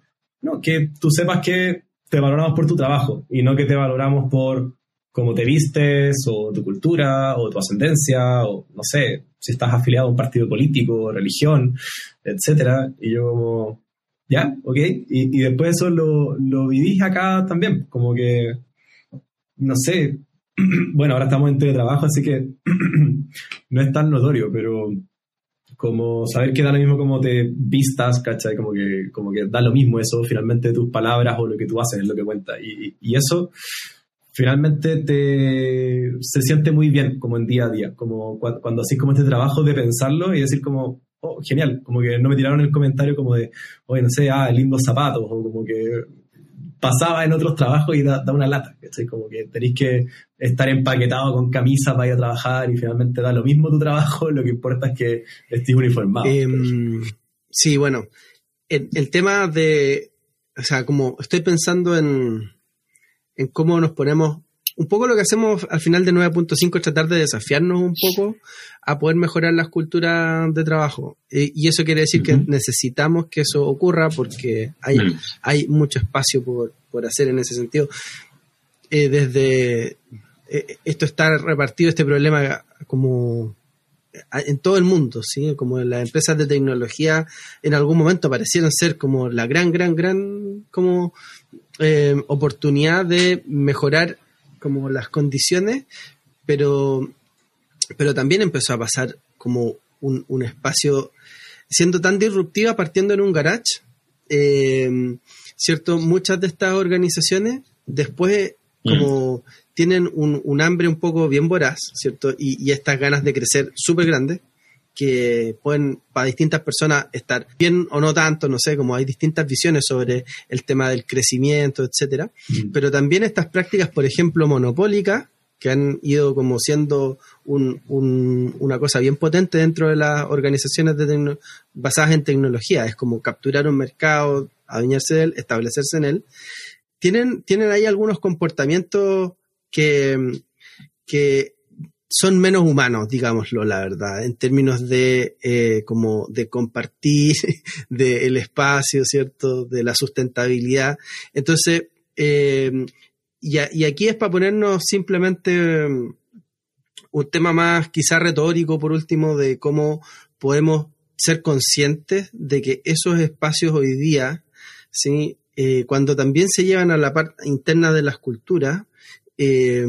No, que tú sepas que te valoramos por tu trabajo y no que te valoramos por cómo te vistes o tu cultura o tu ascendencia o no sé, si estás afiliado a un partido político, religión, etcétera. Y yo como, ya, ok. Y, y después eso lo, lo viví acá también, como que, no sé, bueno, ahora estamos en teletrabajo, así que no es tan notorio, pero como saber que da lo mismo como te vistas, ¿cachai? Como que, como que da lo mismo eso, finalmente tus palabras o lo que tú haces es lo que cuenta. Y, eso finalmente te, se siente muy bien como en día a día, como cuando, cuando haces como este trabajo de pensarlo y decir como, oh, genial, como que no me tiraron el comentario como de, oye, no sé, ah, lindos zapatos, o como que pasaba en otros trabajos y da, una lata, ¿cachai? Como que tenéis que estar empaquetado con camisa para ir a trabajar y finalmente da lo mismo tu trabajo, lo que importa es que estés uniformado. Em, sí, bueno, el, tema de, o sea, como estoy pensando en, en cómo nos ponemos un poco lo que hacemos al final de 9.5 es tratar de desafiarnos un poco a poder mejorar las culturas de trabajo. y eso quiere decir que necesitamos que eso ocurra porque hay, hay mucho espacio por, hacer en ese sentido. Eh, desde eh, esto está repartido, este problema como en todo el mundo, ¿sí? Como las empresas de tecnología en algún momento parecieron ser como la gran, gran, gran como eh, oportunidad de mejorar como las condiciones, pero, pero también empezó a pasar como un, espacio siendo tan disruptiva partiendo en un garage, eh, ¿cierto? Muchas de estas organizaciones después como tienen un, hambre un poco bien voraz, ¿cierto? Y, y estas ganas de crecer súper grandes que pueden para distintas personas estar bien o no tanto, no sé, como hay distintas visiones sobre el tema del crecimiento, etcétera, mm. pero también estas prácticas, por ejemplo, monopólicas, que han ido como siendo una cosa bien potente dentro de las organizaciones de basadas en tecnología, es como capturar un mercado, adueñarse de él, establecerse en él, tienen, tienen ahí algunos comportamientos que, que son menos humanos, digámoslo, la verdad, en términos de eh, como de compartir del espacio, ¿cierto? De la sustentabilidad. Entonces, eh, y, y, aquí es para ponernos simplemente um, un tema más quizá retórico, por último, de cómo podemos ser conscientes de que esos espacios hoy día, ¿sí? Eh, cuando también se llevan a la parte interna de las culturas, eh,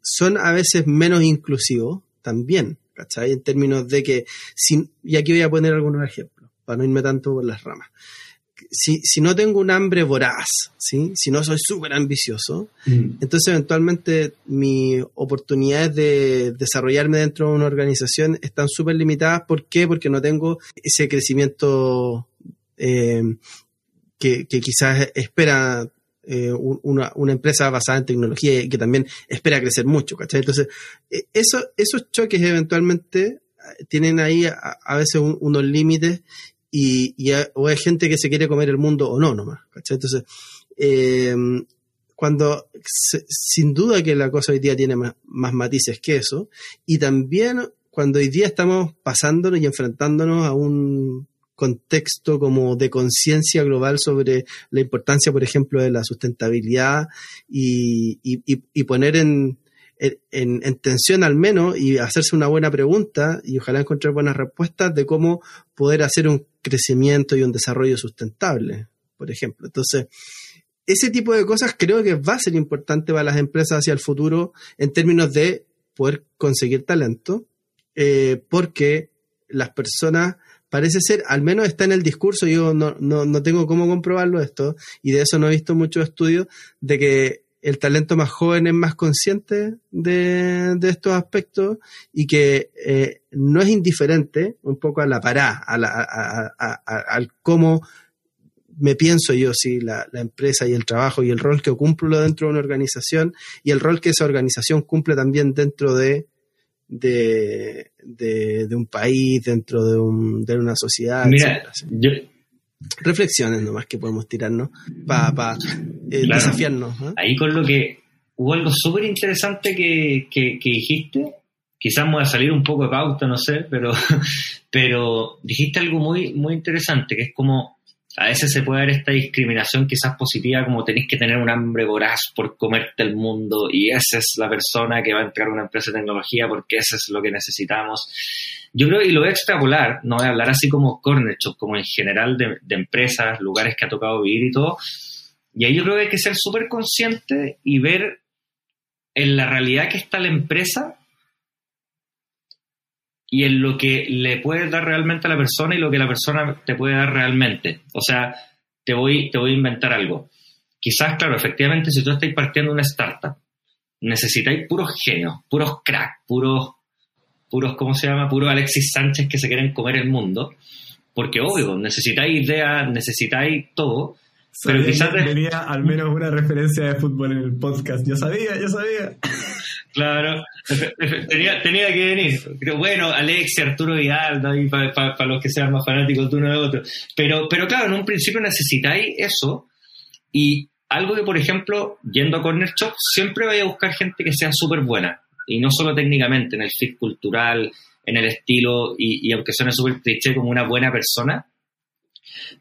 son a veces menos inclusivos también, ¿cachai? En términos de que, y aquí voy a poner algunos ejemplos, para no irme tanto por las ramas. Si, si no tengo un hambre voraz, ¿sí? si no soy súper ambicioso, mm. entonces eventualmente mis oportunidades de desarrollarme dentro de una organización están súper limitadas. ¿Por qué? Porque no tengo ese crecimiento eh, que, que, quizás espera eh, una, empresa basada en tecnología y que también espera crecer mucho, ¿cachai? Entonces, eh, eso, esos choques eventualmente eh, tienen ahí a, veces unos límites y, o hay gente que se quiere comer el mundo o no nomás, ¿cachai? Entonces, cuando sin duda que la cosa hoy día tiene más, más matices que eso y también cuando hoy día estamos pasándonos y enfrentándonos a un contexto como de conciencia global sobre la importancia, por ejemplo, de la sustentabilidad y, poner en, en, tensión al menos y hacerse una buena pregunta y ojalá encontrar buenas respuestas de cómo poder hacer un crecimiento y un desarrollo sustentable, por ejemplo. Entonces, ese tipo de cosas creo que va a ser importante para las empresas hacia el futuro en términos de poder conseguir talento, eh, porque las personas, parece ser, al menos está en el discurso, yo no, no, no tengo cómo comprobarlo esto, y de eso no he visto muchos estudios, de que el talento más joven es más consciente de, estos aspectos y que eh, no es indiferente un poco a la parada, al cómo me pienso yo, sí, la, empresa y el trabajo y el rol que cumplo dentro de una organización y el rol que esa organización cumple también dentro de, de, un país, dentro de, una sociedad. Mira, reflexiones nomás que podemos tirarnos para eh, desafiarnos. Ahí con lo que hubo algo súper interesante que, dijiste, quizás me voy a salir un poco de pauta, no sé, pero, pero dijiste algo muy, muy interesante, que es como a veces se puede dar esta discriminación quizás positiva, como tenéis que tener un hambre voraz por comerte el mundo y esa es la persona que va a entrar a una empresa de tecnología porque eso es lo que necesitamos. Yo creo, y lo voy a extrapolar, no voy a hablar así como corner como en general de, empresas, lugares que ha tocado vivir y todo. Y ahí yo creo que hay que ser súper consciente y ver en la realidad que está la empresa y en lo que le puedes dar realmente a la persona y lo que la persona te puede dar realmente. O sea, te voy, te voy a inventar algo. Quizás, claro, efectivamente, si tú estás partiendo una startup, necesitáis puros genios, puros crack, puros puros, ¿cómo se llama? Puros Alexis Sánchez que se quieren comer el mundo. Porque, obvio, necesitáis ideas, necesitáis todo. Pero quizás tenía al menos una referencia de fútbol en el podcast. Yo sabía, yo sabía. Claro, tenía, tenía que venir. Bueno, Alexis, Arturo Vidal, para los que sean más fanáticos de uno de otro. Pero, pero claro, en un principio necesitáis eso. Y algo que, por ejemplo, yendo a Corner Shop, siempre voy a buscar gente que sea súper buena y no solo técnicamente, en el fit cultural, en el estilo, y, aunque suene súper cliché como una buena persona,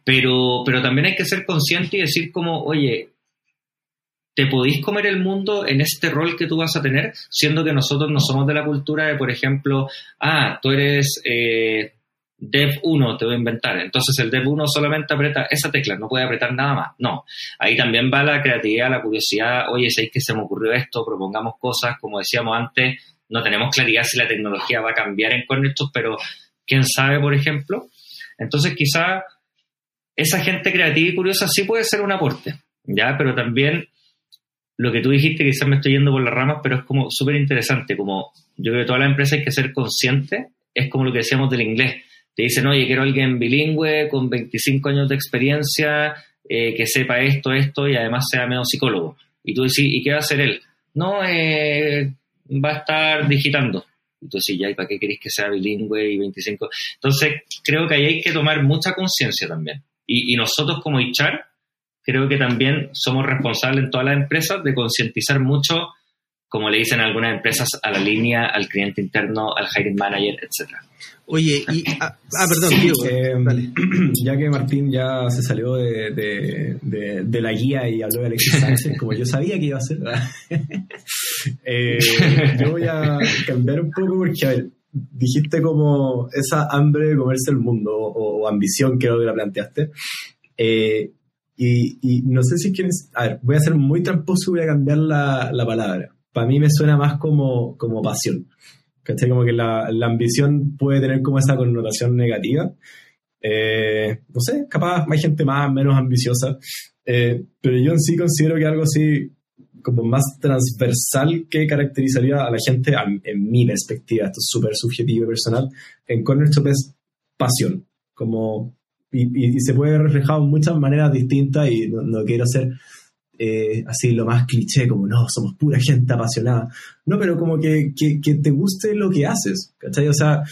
pero, pero también hay que ser consciente y decir como, oye, te podéis comer el mundo en este rol que tú vas a tener, siendo que nosotros no somos de la cultura de, por ejemplo, ah, tú eres eh, Dev 1, te voy a inventar. Entonces el Dev 1 solamente aprieta esa tecla, no puede apretar nada más. No, ahí también va la creatividad, la curiosidad. Oye, ¿sabéis que se me ocurrió esto? Propongamos cosas, como decíamos antes, no tenemos claridad si la tecnología va a cambiar en Cornettos, pero quién sabe, por ejemplo. Entonces quizá esa gente creativa y curiosa sí puede ser un aporte, ¿ya? Pero también lo que tú dijiste, quizás me estoy yendo por las ramas, pero es como súper interesante, como yo creo que toda la empresa hay que ser consciente, es como lo que decíamos del inglés te dicen, oye, quiero alguien bilingüe con 25 años de experiencia, eh, que sepa esto, esto y además sea medio psicólogo. Y tú dices, ¿y qué va a hacer él? No, eh, va a estar digitando. Entonces, ya, ¿y para qué queréis que sea bilingüe y 25? Entonces, creo que ahí hay que tomar mucha conciencia también. Y, y nosotros como HR, creo que también somos responsables en todas las empresas de concientizar mucho, como le dicen algunas empresas, a la línea, al cliente interno, al hiring manager, etcétera. Oye, y. Ah, ah perdón, Diego. Eh, ya que Martín ya se salió de, de, de, la guía y habló de Alexis Sánchez, como yo sabía que iba a ser, eh, yo voy a cambiar un poco porque, a ver, dijiste como esa hambre de comerse el mundo o, ambición, creo que la planteaste. Eh, y, y, no sé si quieres. A ver, voy a ser muy tramposo y voy a cambiar la, la palabra. Para mí me suena más como, como pasión. ¿Cachai? Como que la, la, ambición puede tener como esa connotación negativa. Eh, no sé, capaz hay gente más, menos ambiciosa, eh, pero yo en sí considero que algo así como más transversal que caracterizaría a la gente, en mi perspectiva, esto es súper subjetivo y personal, en Corner Shop es pasión, como, y, y, se puede ver reflejado en muchas maneras distintas y no, no quiero ser eh, así lo más cliché, como no, somos pura gente apasionada. No, pero como que, que, te guste lo que haces, ¿cachai? O sea,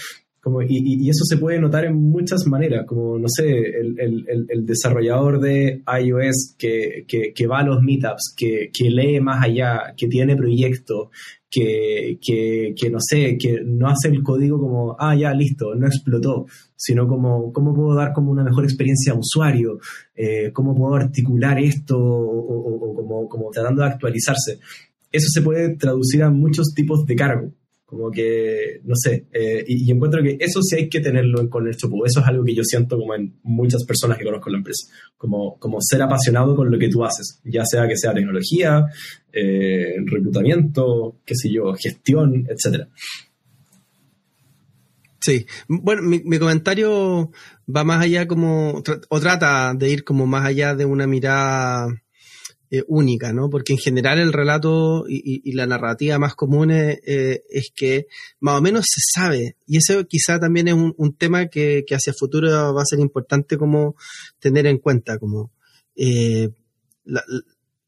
como, y, y, eso se puede notar en muchas maneras, como, no sé, el, el, el desarrollador de iOS que, que, que, va a los meetups, que, que lee más allá, que tiene proyectos, que, que, que, no sé, que no hace el código como, ah, ya, listo, no explotó, sino como, cómo puedo dar como una mejor experiencia a usuario, eh, cómo puedo articular esto o, como, como tratando de actualizarse. Eso se puede traducir a muchos tipos de cargo Como que, no sé, eh, y, encuentro que eso sí hay que tenerlo en Corner Shop, eso es algo que yo siento como en muchas personas que conozco en la empresa, como, como ser apasionado con lo que tú haces, ya sea que sea tecnología, eh, reclutamiento, qué sé yo, gestión, etcétera. Sí, bueno, mi, mi, comentario va más allá como, o trata de ir como más allá de una mirada eh, única, ¿no? Porque en general el relato y, la narrativa más común es, eh, es, que más o menos se sabe, y eso quizá también es un, tema que, que, hacia futuro va a ser importante como tener en cuenta, como eh,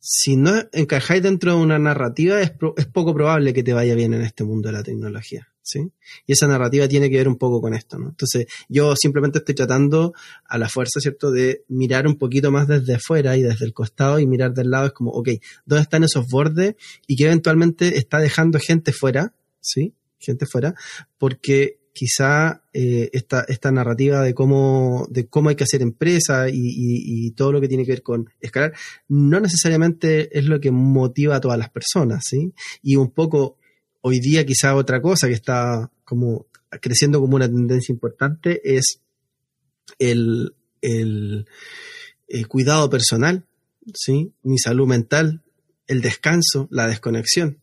si no encajáis dentro de una narrativa, es, es poco probable que te vaya bien en este mundo de la tecnología. ¿Sí? Y esa narrativa tiene que ver un poco con esto, ¿no? Entonces, yo simplemente estoy tratando a la fuerza, ¿cierto?, de mirar un poquito más desde afuera y desde el costado y mirar del lado es como, ok, ¿dónde están esos bordes? Y que eventualmente está dejando gente fuera, ¿sí? Gente fuera, porque quizá eh, esta, esta narrativa de cómo, de cómo hay que hacer empresa y, y, todo lo que tiene que ver con escalar, no necesariamente es lo que motiva a todas las personas, ¿sí? Y un poco hoy día quizá otra cosa que está como creciendo como una tendencia importante es el, el, cuidado personal, ¿sí? mi salud mental, el descanso, la desconexión,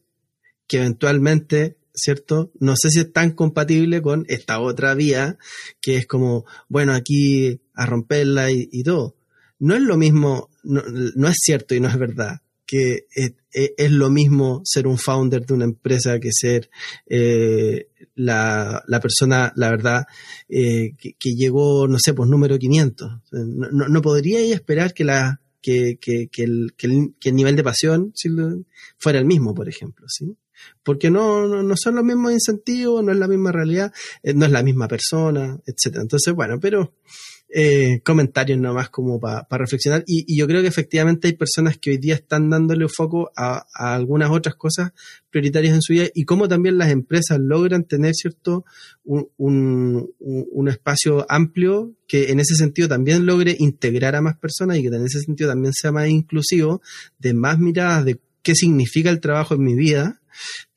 que eventualmente, ¿cierto? No sé si es tan compatible con esta otra vía, que es como, bueno, aquí a romperla y, todo. No es lo mismo, no es cierto y no es verdad que es, lo mismo ser un founder de una empresa que ser eh, la, persona, la verdad, eh, que, llegó, no sé, pues número 500. No, no, podría esperar que, la, que, que, que, el, que, el, nivel de pasión fuera el mismo, por ejemplo, ¿sí? Porque no, no, son los mismos incentivos, no es la misma realidad, eh, no es la misma persona, etcétera. Entonces, bueno, pero eh, comentarios nomás como para reflexionar. Y, yo creo que efectivamente hay personas que hoy día están dándole foco a, algunas otras cosas prioritarias en su vida y cómo también las empresas logran tener, ¿cierto?, un, espacio amplio que en ese sentido también logre integrar a más personas y que en ese sentido también sea más inclusivo, de más miradas de qué significa el trabajo en mi vida,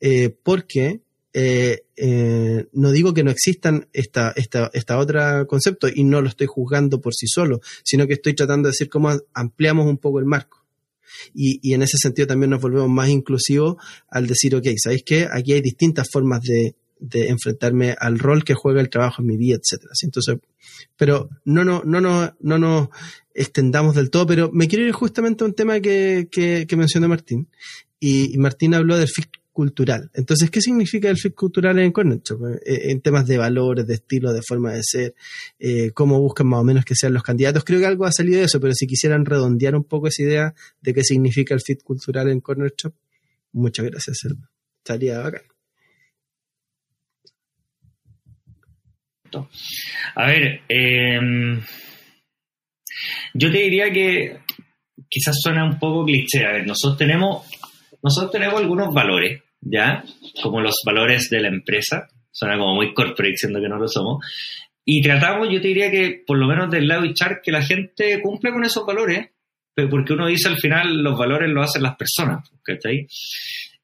eh, porque eh, eh, no digo que no existan esta, esta, esta otra concepto y no lo estoy juzgando por sí solo, sino que estoy tratando de decir cómo ampliamos un poco el marco. Y, y en ese sentido también nos volvemos más inclusivos al decir, ok, ¿sabéis qué? Aquí hay distintas formas de, de enfrentarme al rol que juega el trabajo en mi vida, etcétera. Entonces, pero no, no, no, no, no nos extendamos del todo, pero me quiero ir justamente a un tema que, que, mencionó Martín. Y, Martín habló del cultural. Entonces, ¿qué significa el fit cultural en Corner eh, En temas de valores, de estilo, de forma de ser, eh, cómo buscan más o menos que sean los candidatos. Creo que algo ha salido de eso, pero si quisieran redondear un poco esa idea de qué significa el fit cultural en Corner Shop, muchas gracias, Estaría bacán. A ver, em, yo te diría que quizás suena un poco cliché. A ver, nosotros tenemos, nosotros tenemos algunos valores ¿ya? Como los valores de la empresa. Suena como muy corporate, siendo que no lo somos. Y tratamos, yo te diría que, por lo menos del lado echar que la gente cumpla con esos valores, porque uno dice al final los valores los hacen las personas, ¿cachai?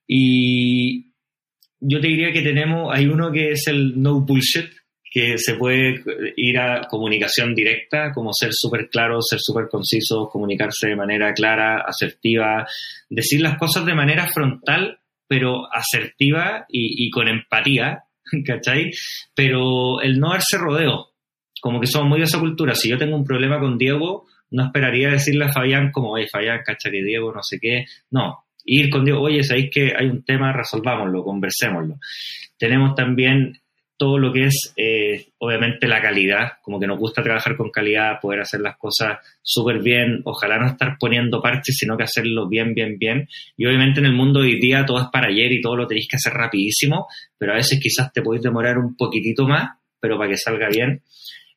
Y yo te diría que tenemos, hay uno que es el no bullshit, que se puede ir a comunicación directa, como ser súper claro, ser súper conciso, comunicarse de manera clara, asertiva, decir las cosas de manera frontal pero asertiva y, con empatía, ¿cachai? Pero el no darse rodeo, como que somos muy de esa cultura. Si yo tengo un problema con Diego, no esperaría decirle a Fabián como, oye, Fabián, cacha que Diego, no sé qué. No, ir con Diego, oye, sabéis que hay un tema, resolvámoslo, conversémoslo. Tenemos también todo lo que es, eh, obviamente, la calidad, como que nos gusta trabajar con calidad, poder hacer las cosas súper bien, ojalá no estar poniendo parches, sino que hacerlo bien, bien, bien. Y obviamente en el mundo hoy día todo es para ayer y todo lo tenéis que hacer rapidísimo, pero a veces quizás te podéis demorar un poquitito más, pero para que salga bien.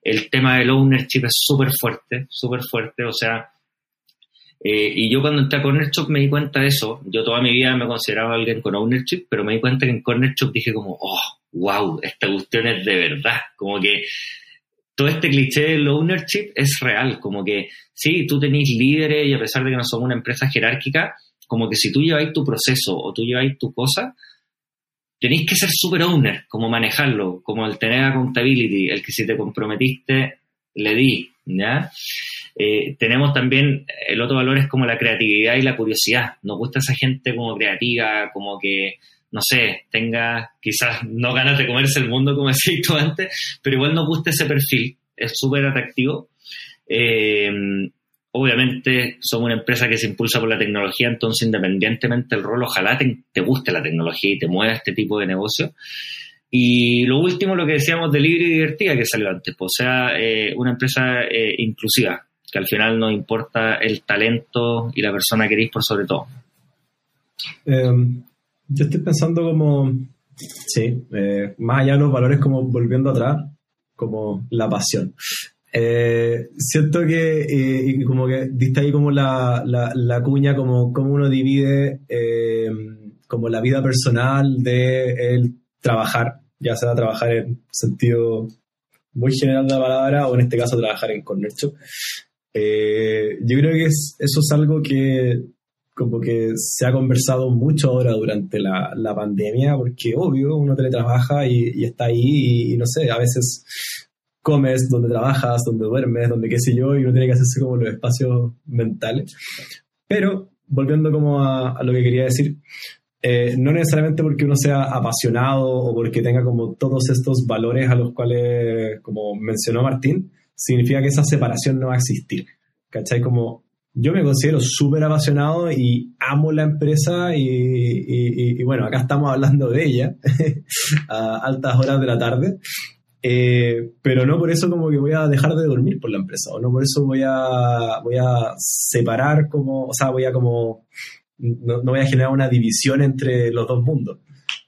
El tema del ownership es súper fuerte, súper fuerte, o sea, eh, y yo cuando entré a Corner Shop me di cuenta de eso. Yo toda mi vida me consideraba alguien con ownership, pero me di cuenta que en Corner Shop dije como, oh, wow, esta cuestión es de verdad. Como que todo este cliché del ownership es real. Como que sí, tú tenés líderes y a pesar de que no somos una empresa jerárquica, como que si tú lleváis tu proceso o tú lleváis tu cosa, tenéis que ser super owner, como manejarlo, como el tener accountability, el que si te comprometiste, le di, ¿ya? Eh, tenemos también, el otro valor es como la creatividad y la curiosidad. Nos gusta esa gente como creativa, como que, no sé, tenga quizás no ganas de comerse el mundo como decís tú antes, pero igual nos gusta ese perfil, es súper atractivo. Eh, obviamente somos una empresa que se impulsa por la tecnología, entonces independientemente del rol, ojalá te, guste la tecnología y te mueva este tipo de negocio. Y lo último, lo que decíamos de libre y divertida que salió antes, pues, o sea, eh, una empresa eh, inclusiva, que al final nos importa el talento y la persona que eres por sobre todo. Em, yo estoy pensando como, sí, eh, más allá de los valores como volviendo atrás, como la pasión. Eh, siento que eh, como que diste ahí como la, la, cuña, como, como uno divide eh, como la vida personal de trabajar, ya sea trabajar en sentido muy general de la palabra o en este caso trabajar en Corner. Yo creo que eso es algo que como que se ha conversado mucho ahora durante la, la pandemia, porque obvio, uno teletrabaja y, y está ahí y, y, no sé, a veces comes, donde trabajas, donde duermes, donde qué sé yo, y uno tiene que hacerse como los espacios mentales. Pero, volviendo como a, lo que quería decir, eh, no necesariamente porque uno sea apasionado o porque tenga como todos estos valores a los cuales, como mencionó Martín, significa que esa separación no va a existir. ¿Cachai? Como yo me considero súper apasionado y amo la empresa y, y, bueno, acá estamos hablando de ella a altas horas de la tarde eh, pero no por eso como que voy a dejar de dormir por la empresa, o no por eso voy a, voy a separar como, o sea, voy a como, no, voy a generar una división entre los dos mundos.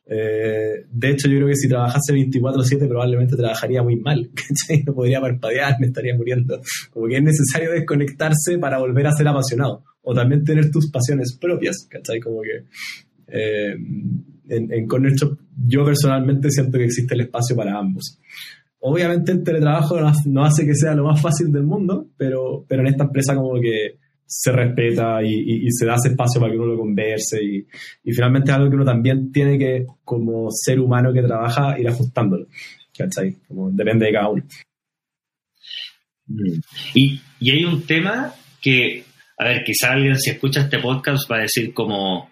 Eh, de hecho, yo creo que si trabajase 24/7 probablemente trabajaría muy mal, No podría parpadear, me estaría muriendo. Como que es necesario desconectarse para volver a ser apasionado. O también tener tus pasiones propias, ¿cachai? Como que eh, en, en Corner Shop yo personalmente siento que existe el espacio para ambos. Obviamente el teletrabajo no hace que sea lo más fácil del mundo, pero, pero en esta empresa como que se respeta y, se da ese espacio para que uno lo converse y, finalmente es algo que uno también tiene que, como ser humano que trabaja, ir ajustándolo. ¿Cachai? Como depende de cada uno. Mm. Y, y hay un tema que, a ver, quizá alguien si escucha este podcast va a decir como,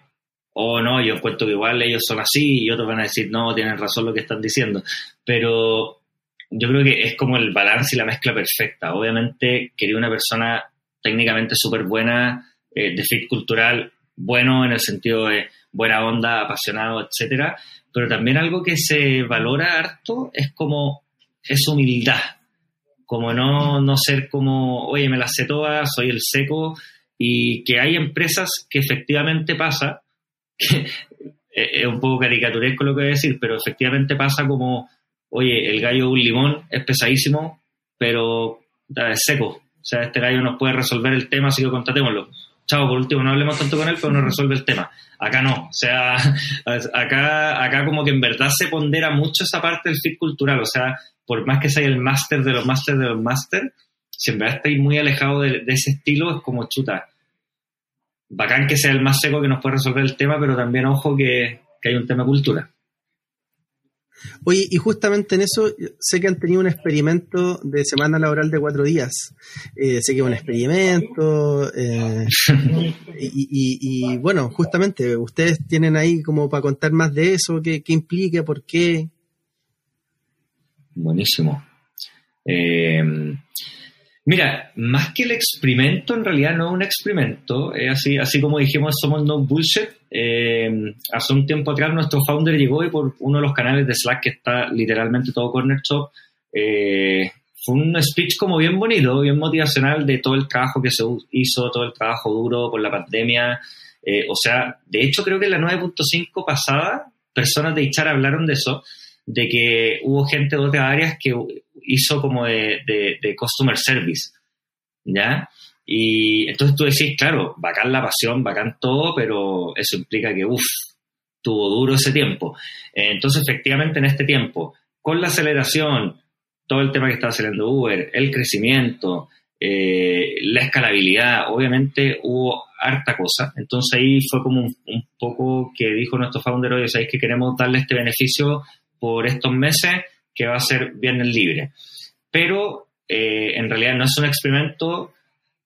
oh no, yo cuento que igual ellos son así y otros van a decir, no, tienen razón lo que están diciendo. Pero yo creo que es como el balance y la mezcla perfecta. Obviamente quería una persona técnicamente súper buena, eh, de fit cultural, bueno en el sentido de buena onda, apasionado, etcétera, pero también algo que se valora harto es como es humildad, como no, no ser como, oye, me la sé todas, soy el seco, y que hay empresas que efectivamente pasa, que es un poco caricaturesco lo que voy a decir, pero efectivamente pasa como oye, el gallo un limón es pesadísimo, pero es seco. O sea, este gallo nos puede resolver el tema, así que contatémoslo. Chao, por último, no hablemos tanto con él, pero nos resuelve el tema. Acá no. O sea, acá, acá como que en verdad se pondera mucho esa parte del fit cultural. O sea, por más que sea el máster de los máster de los máster, si en verdad estáis muy alejado de, ese estilo, es como chuta. Bacán que sea el más seco que nos puede resolver el tema, pero también ojo que, que hay un tema de cultura. Oye, y justamente en eso sé que han tenido un experimento de semana laboral de cuatro días. Eh, sé que es un experimento. Eh, y, bueno, justamente, ustedes tienen ahí como para contar más de eso, qué, implica, por qué. Buenísimo. Eh, Mira, más que el experimento, en realidad no es un experimento. Es así, así como dijimos, somos no bullshit. Eh, hace un tiempo atrás nuestro founder llegó y por uno de los canales de Slack que está literalmente todo Corner Shop, eh, fue un speech como bien bonito, bien motivacional de todo el trabajo que se hizo, todo el trabajo duro por la pandemia. Eh, o sea, de hecho creo que en la 9.5 pasada, personas de Ichar hablaron de eso, de que hubo gente de otras áreas que hizo como de, de, customer service, ¿ya? Y entonces tú decís, claro, bacán la pasión, bacán todo, pero eso implica que, uff, tuvo duro ese tiempo. Entonces, efectivamente, en este tiempo, con la aceleración, todo el tema que está haciendo Uber, el crecimiento, eh, la escalabilidad, obviamente hubo harta cosa, entonces ahí fue como un, poco que dijo nuestro founder hoy, sabéis que queremos darle este beneficio por estos meses que va a ser viernes libre, pero eh, en realidad no es un experimento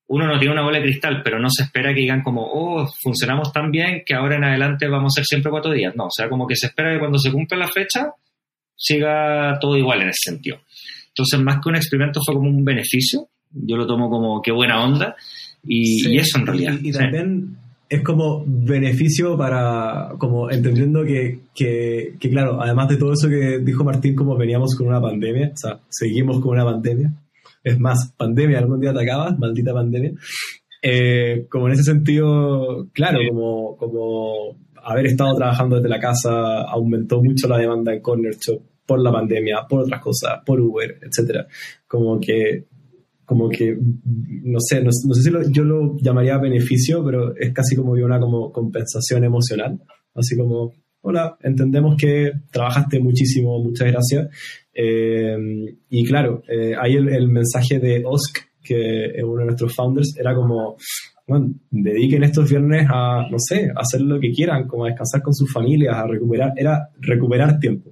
uno no tiene una bola de cristal, pero no se espera que digan como, oh, funcionamos tan bien que ahora en adelante vamos a ser siempre cuatro días. No, o sea, como que se espera que cuando se cumpla la fecha siga todo igual en ese sentido. Entonces, más que un experimento, fue como un beneficio. Yo lo tomo como qué buena onda. Y, eso en realidad. Y, también es como beneficio para, como entendiendo que, que, que, claro, además de todo eso que dijo Martín, como veníamos con una pandemia, o sea, seguimos con una pandemia, es más, pandemia, algún día te acabas, maldita pandemia. Eh, como en ese sentido, claro, como, como haber estado trabajando desde la casa aumentó mucho la demanda en Corner Shop por la pandemia, por otras cosas, por Uber, etcétera. Como que, como que, no sé, no, sé si yo lo llamaría beneficio, pero es casi como una como compensación emocional. Así como, hola, entendemos que trabajaste muchísimo, muchas gracias. Eh, y claro, eh, ahí el, mensaje de Osk, que es uno de nuestros founders, era como, bueno, dediquen estos viernes a, no sé, a hacer lo que quieran, como a descansar con sus familias, a recuperar, era recuperar tiempo.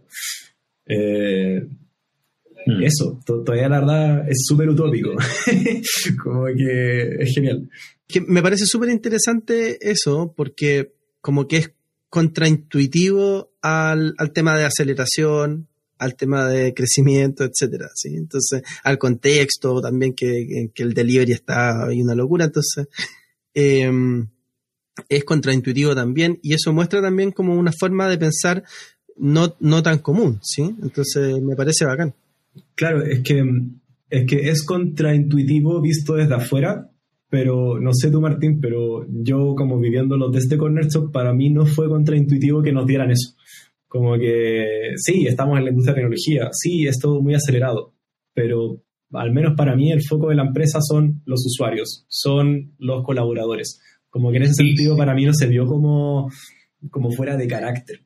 Eh, mm. Eso, todavía la verdad es súper utópico, como que es genial. Que me parece súper interesante eso, porque como que es contraintuitivo al, al tema de aceleración, al tema de crecimiento, etcétera, ¿sí? Entonces, al contexto también que, que el delivery está ahí una locura, entonces em, es contraintuitivo también y eso muestra también como una forma de pensar no, no tan común, ¿sí? Entonces, me parece bacán. Claro, es que es que es contraintuitivo visto desde afuera, pero no sé tú Martín, pero yo como viviéndolo desde Corner Shop, para mí no fue contraintuitivo que nos dieran eso. Como que sí, estamos en la industria de tecnología, sí, es todo muy acelerado, pero al menos para mí el foco de la empresa son los usuarios, son los colaboradores. Como que en ese sentido para mí no se vio como, como fuera de carácter.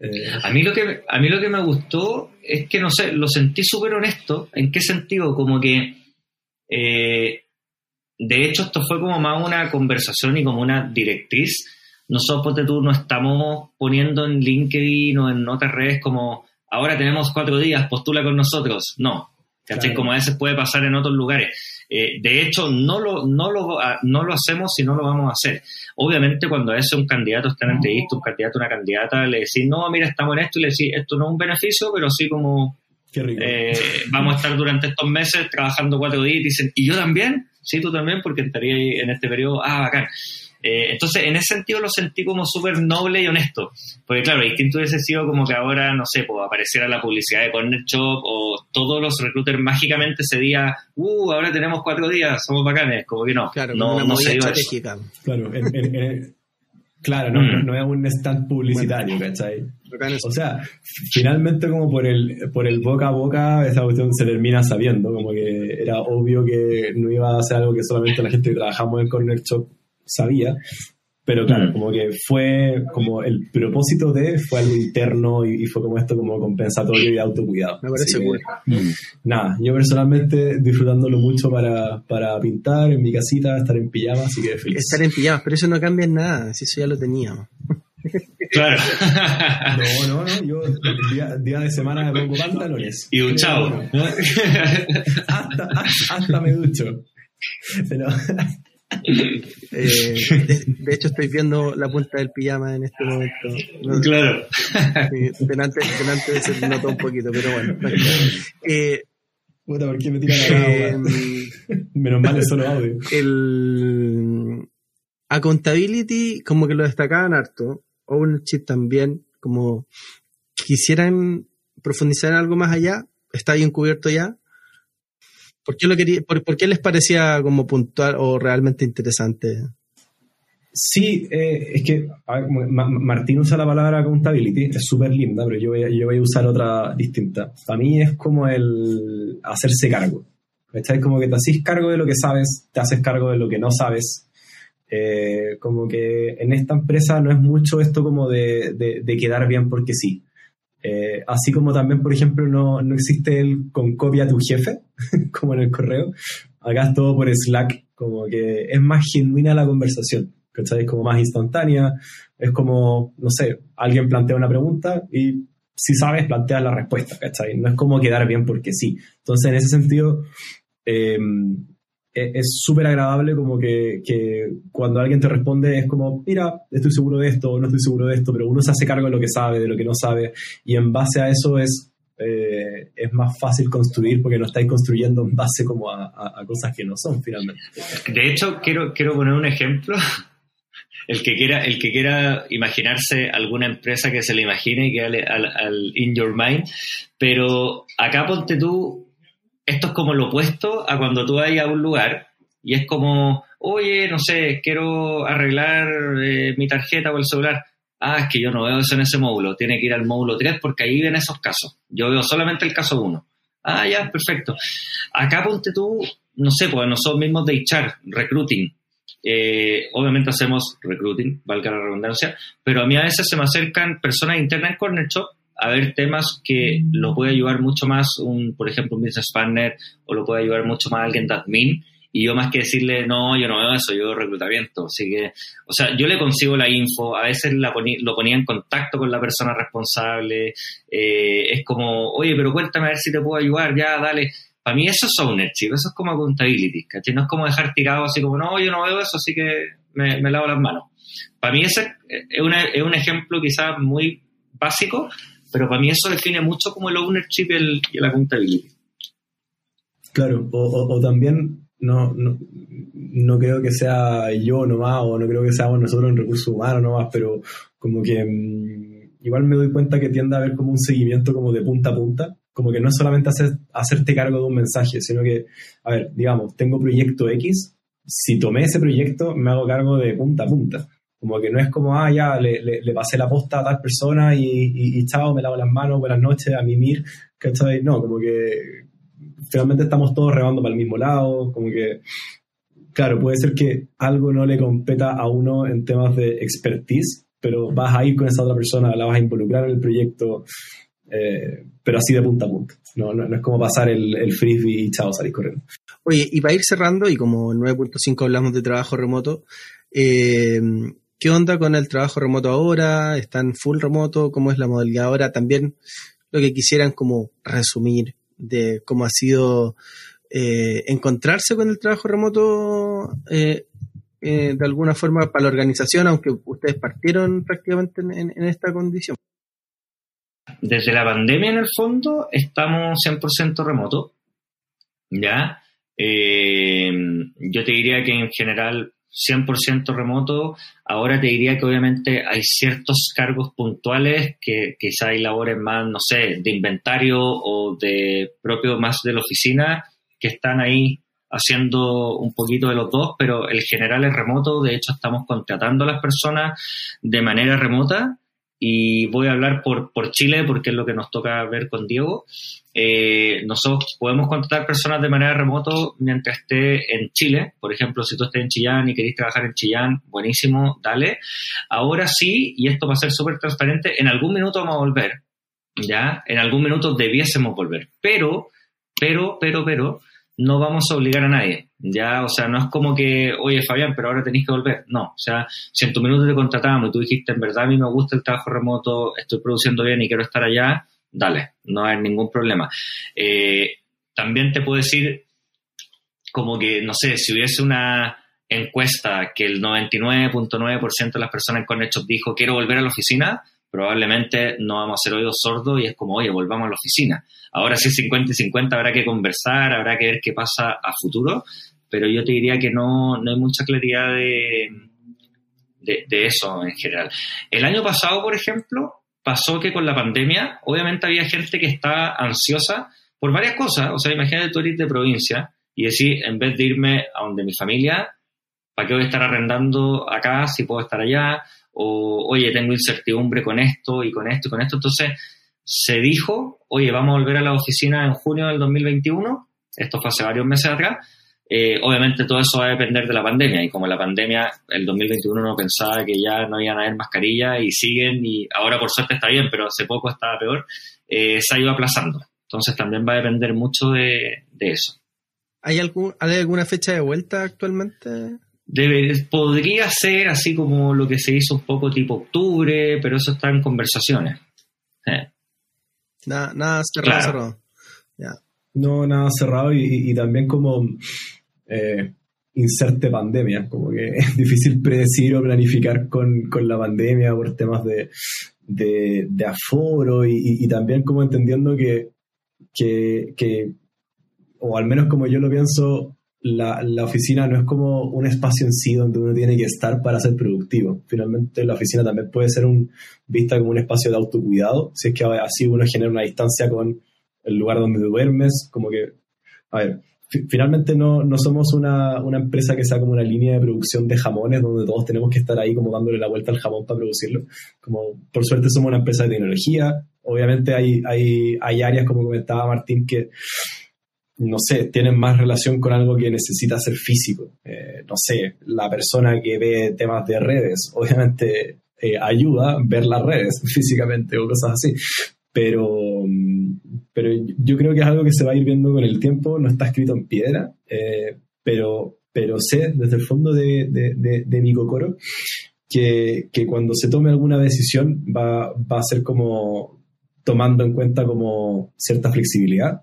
Eh, a, mí lo que, a mí lo que me gustó es que, no sé, lo sentí súper honesto. ¿En qué sentido? Como que, eh, de hecho, esto fue como más una conversación y como una directriz nosotros, tú, no estamos poniendo en LinkedIn o en otras redes como, ahora tenemos cuatro días, postula con nosotros. No, ¿cachai? Como a veces puede pasar en otros lugares. Eh, de hecho, no lo, no, lo, ah, no lo hacemos si no lo vamos a hacer. Obviamente, cuando a veces un candidato está en entrevista, un candidato, una candidata, le decís, no, mira, estamos en esto, y le decís, esto no es un beneficio, pero sí como, eh, vamos a estar durante estos meses trabajando cuatro días, y dicen, ¿y yo también? Sí, tú también, porque estaría en este periodo, ah, bacán. Eh, entonces, en ese sentido lo sentí como súper noble y honesto. Porque, claro, distinto hubiese sido como que ahora, no sé, pues apareciera la publicidad de Corner Shop o todos los recruiters mágicamente se diga, uh, ahora tenemos cuatro días, somos bacanes. Como que no, claro, no, no se estratégica. Claro, claro no, mm. no, es un stand publicitario, ¿cachai? O sea, finalmente como por el, por el boca a boca esa cuestión se termina sabiendo, como que era obvio que no iba a ser algo que solamente la gente que trabajamos en Corner Shop sabía, pero claro, mm. como que fue como el propósito de fue algo interno y, fue como esto como compensatorio y autocuidado. Me parece bueno. Mm. Nada, yo personalmente disfrutándolo mucho para, para pintar en mi casita, estar en pijama, así que feliz. Estar en pijamas, pero eso no cambia en nada, si eso ya lo teníamos. Claro. No, no, no. Yo día, día de semana me pongo pantalones. Y duchado. hasta, hasta, me ducho. Pero, eh, de, hecho, estoy viendo la punta del pijama en este momento. claro. delante, delante de se nota un poquito, pero bueno. Eh, Puta, ¿por qué me tiran eh, Menos mal es solo audio. El Accountability, como que lo destacaban harto. Ownership también, como quisieran profundizar en algo más allá. Está bien cubierto ya. ¿Por qué, lo quería, por, qué les parecía como puntual o realmente interesante? Sí, eh, es que Martín usa la palabra accountability, es súper linda, pero yo voy, a, usar otra distinta. Para mí es como el hacerse cargo. Es como que te haces cargo de lo que sabes, te haces cargo de lo que no sabes. Eh, como que en esta empresa no es mucho esto como de quedar bien porque sí. Eh, así como también, por ejemplo, no, no, existe el con copia tu jefe, como en el correo, acá es todo por Slack, como que es más genuina la conversación, ¿cachai? Es como más instantánea, es como, no sé, alguien plantea una pregunta y si sabes, planteas la respuesta, ¿cachai? No es como quedar bien porque sí. Entonces, en ese sentido, em, es súper agradable como que, cuando alguien te responde es como, mira, estoy seguro de esto, no estoy seguro de esto, pero uno se hace cargo de lo que sabe, de lo que no sabe, y en base a eso es, eh, es más fácil construir porque no estáis construyendo en base como a, cosas que no son finalmente. De hecho, quiero, quiero poner un ejemplo. El que, quiera, el que quiera imaginarse alguna empresa que se le imagine y que al, al in your mind, pero acá ponte tú esto es como lo opuesto a cuando tú vas a un lugar y es como, oye, no sé, quiero arreglar eh, mi tarjeta o el celular. Ah, es que yo no veo eso en ese módulo, tiene que ir al módulo 3 porque ahí ven esos casos. Yo veo solamente el caso 1. Ah, ya, perfecto. Acá ponte tú, no sé, pues nosotros mismos de echar recruiting. Eh, obviamente hacemos recruiting, valga la redundancia, pero a mí a veces se me acercan personas internas en Corner Shop a ver temas que lo puede ayudar mucho más, un, por ejemplo, un business partner o lo puede ayudar mucho más alguien de admin. Y yo más que decirle, no, yo no veo eso, yo veo reclutamiento. Así que, o sea, yo le consigo la info, a veces la lo ponía en contacto con la persona responsable. Eh, es como, oye, pero cuéntame a ver si te puedo ayudar, ya, dale. Para mí eso es ownership, eso es como accountability, ¿cachai? No es como dejar tirado así como, no, yo no veo eso, así que me, lavo las manos. Para mí ese es, una, es un ejemplo quizás muy básico, pero para mí eso define mucho como el ownership y, el, la contabilidad. Claro, o, también no, no, no, creo que sea yo nomás, o no creo que seamos nosotros en recursos humanos nomás, pero como que mm, igual me doy cuenta que tiende a haber como un seguimiento como de punta a punta, como que no es solamente hacer, hacerte cargo de un mensaje, sino que, a ver, digamos, tengo proyecto X, si tomé ese proyecto me hago cargo de punta a punta. Como que no es como, ah, ya, le, le, pasé la posta a tal persona y, y, chao, me lavo las manos, buenas noches, a mimir, ¿cachai? No, como que finalmente estamos todos rebando para el mismo lado, como que, claro, puede ser que algo no le competa a uno en temas de expertise, pero vas a ir con esa otra persona, la vas a involucrar en el proyecto, eh, pero así de punta a punta. No, no, es como pasar el, el frisbee y chao, salir corriendo. Oye, y para ir cerrando, y como en 9.5 hablamos de trabajo remoto, eh, ¿Qué onda con el trabajo remoto ahora? ¿Están full remoto? ¿Cómo es la modalidad ahora? También lo que quisieran como resumir de cómo ha sido eh, encontrarse con el trabajo remoto eh, eh, de alguna forma para la organización, aunque ustedes partieron prácticamente en, esta condición. Desde la pandemia, en el fondo, estamos 100% remoto. ¿Ya? yo te diría que en general 100% remoto, ahora te diría que obviamente hay ciertos cargos puntuales que quizá hay labores más, no sé, de inventario o de propio más de la oficina que están ahí haciendo un poquito de los dos, pero el general es remoto, de hecho estamos contratando a las personas de manera remota y voy a hablar por, por Chile porque es lo que nos toca ver con Diego. Eh, nosotros podemos contratar personas de manera remoto mientras esté en Chile. Por ejemplo, si tú estés en Chillán y querés trabajar en Chillán, buenísimo, dale. Ahora sí, y esto va a ser súper transparente, en algún minuto vamos a volver. ¿Ya? En algún minuto debiésemos volver. Pero, pero, pero, pero, no vamos a obligar a nadie. Ya, o sea, no es como que, oye Fabián, pero ahora tenéis que volver. No, o sea, si en tu minuto te contratamos y tú dijiste, en verdad a mí me gusta el trabajo remoto, estoy produciendo bien y quiero estar allá, dale, no hay ningún problema. Eh, también te puedo decir, como que, no sé, si hubiese una encuesta que el 99.9% de las personas con hechos dijo, quiero volver a la oficina, probablemente no vamos a ser oídos sordos y es como, oye, volvamos a la oficina. Ahora sí 50 y 50 habrá que conversar, habrá que ver qué pasa a futuro, pero yo te diría que no, no hay mucha claridad de, de, eso en general. El año pasado, por ejemplo, pasó que con la pandemia, obviamente había gente que estaba ansiosa por varias cosas. O sea, imagínate tú eres de provincia y decir, en vez de irme a donde mi familia, ¿para qué voy a estar arrendando acá si puedo estar allá? O oye, tengo incertidumbre con esto y con esto y con esto. Entonces se dijo, oye, vamos a volver a la oficina en junio del 2021, esto fue hace varios meses atrás, eh, obviamente todo eso va a depender de la pandemia y como la pandemia el 2021 no pensaba que ya no iban a haber mascarilla y siguen y ahora por suerte está bien, pero hace poco estaba peor, eh, se ha ido aplazando. Entonces también va a depender mucho de, de eso. ¿Hay, algún, ¿Hay alguna fecha de vuelta actualmente? Podría ser así como lo que se hizo un poco tipo octubre, pero eso está en conversaciones. Nada, nada cerrado, No, nada cerrado y, también como eh, inserte pandemia, como que es difícil predecir o planificar con, la pandemia por temas de, de, aforo y, también como entendiendo que, que, o al menos como yo lo pienso, la, la, oficina no es como un espacio en sí donde uno tiene que estar para ser productivo. Finalmente la oficina también puede ser un, vista como un espacio de autocuidado, si es que así uno genera una distancia con el lugar donde duermes, como que, a ver, finalmente no, no somos una, una, empresa que sea como una línea de producción de jamones donde todos tenemos que estar ahí como dándole la vuelta al jamón para producirlo. Como por suerte somos una empresa de tecnología, obviamente hay, hay, hay áreas como comentaba Martín que no sé, tienen más relación con algo que necesita ser físico. Eh, no sé, la persona que ve temas de redes, obviamente eh, ayuda ver las redes físicamente o cosas así. Pero, mm, pero yo creo que es algo que se va a ir viendo con el tiempo, no está escrito en piedra, eh, pero, pero sé desde el fondo de, de, mi cocoro que, que, cuando se tome alguna decisión va, va a ser como tomando en cuenta como cierta flexibilidad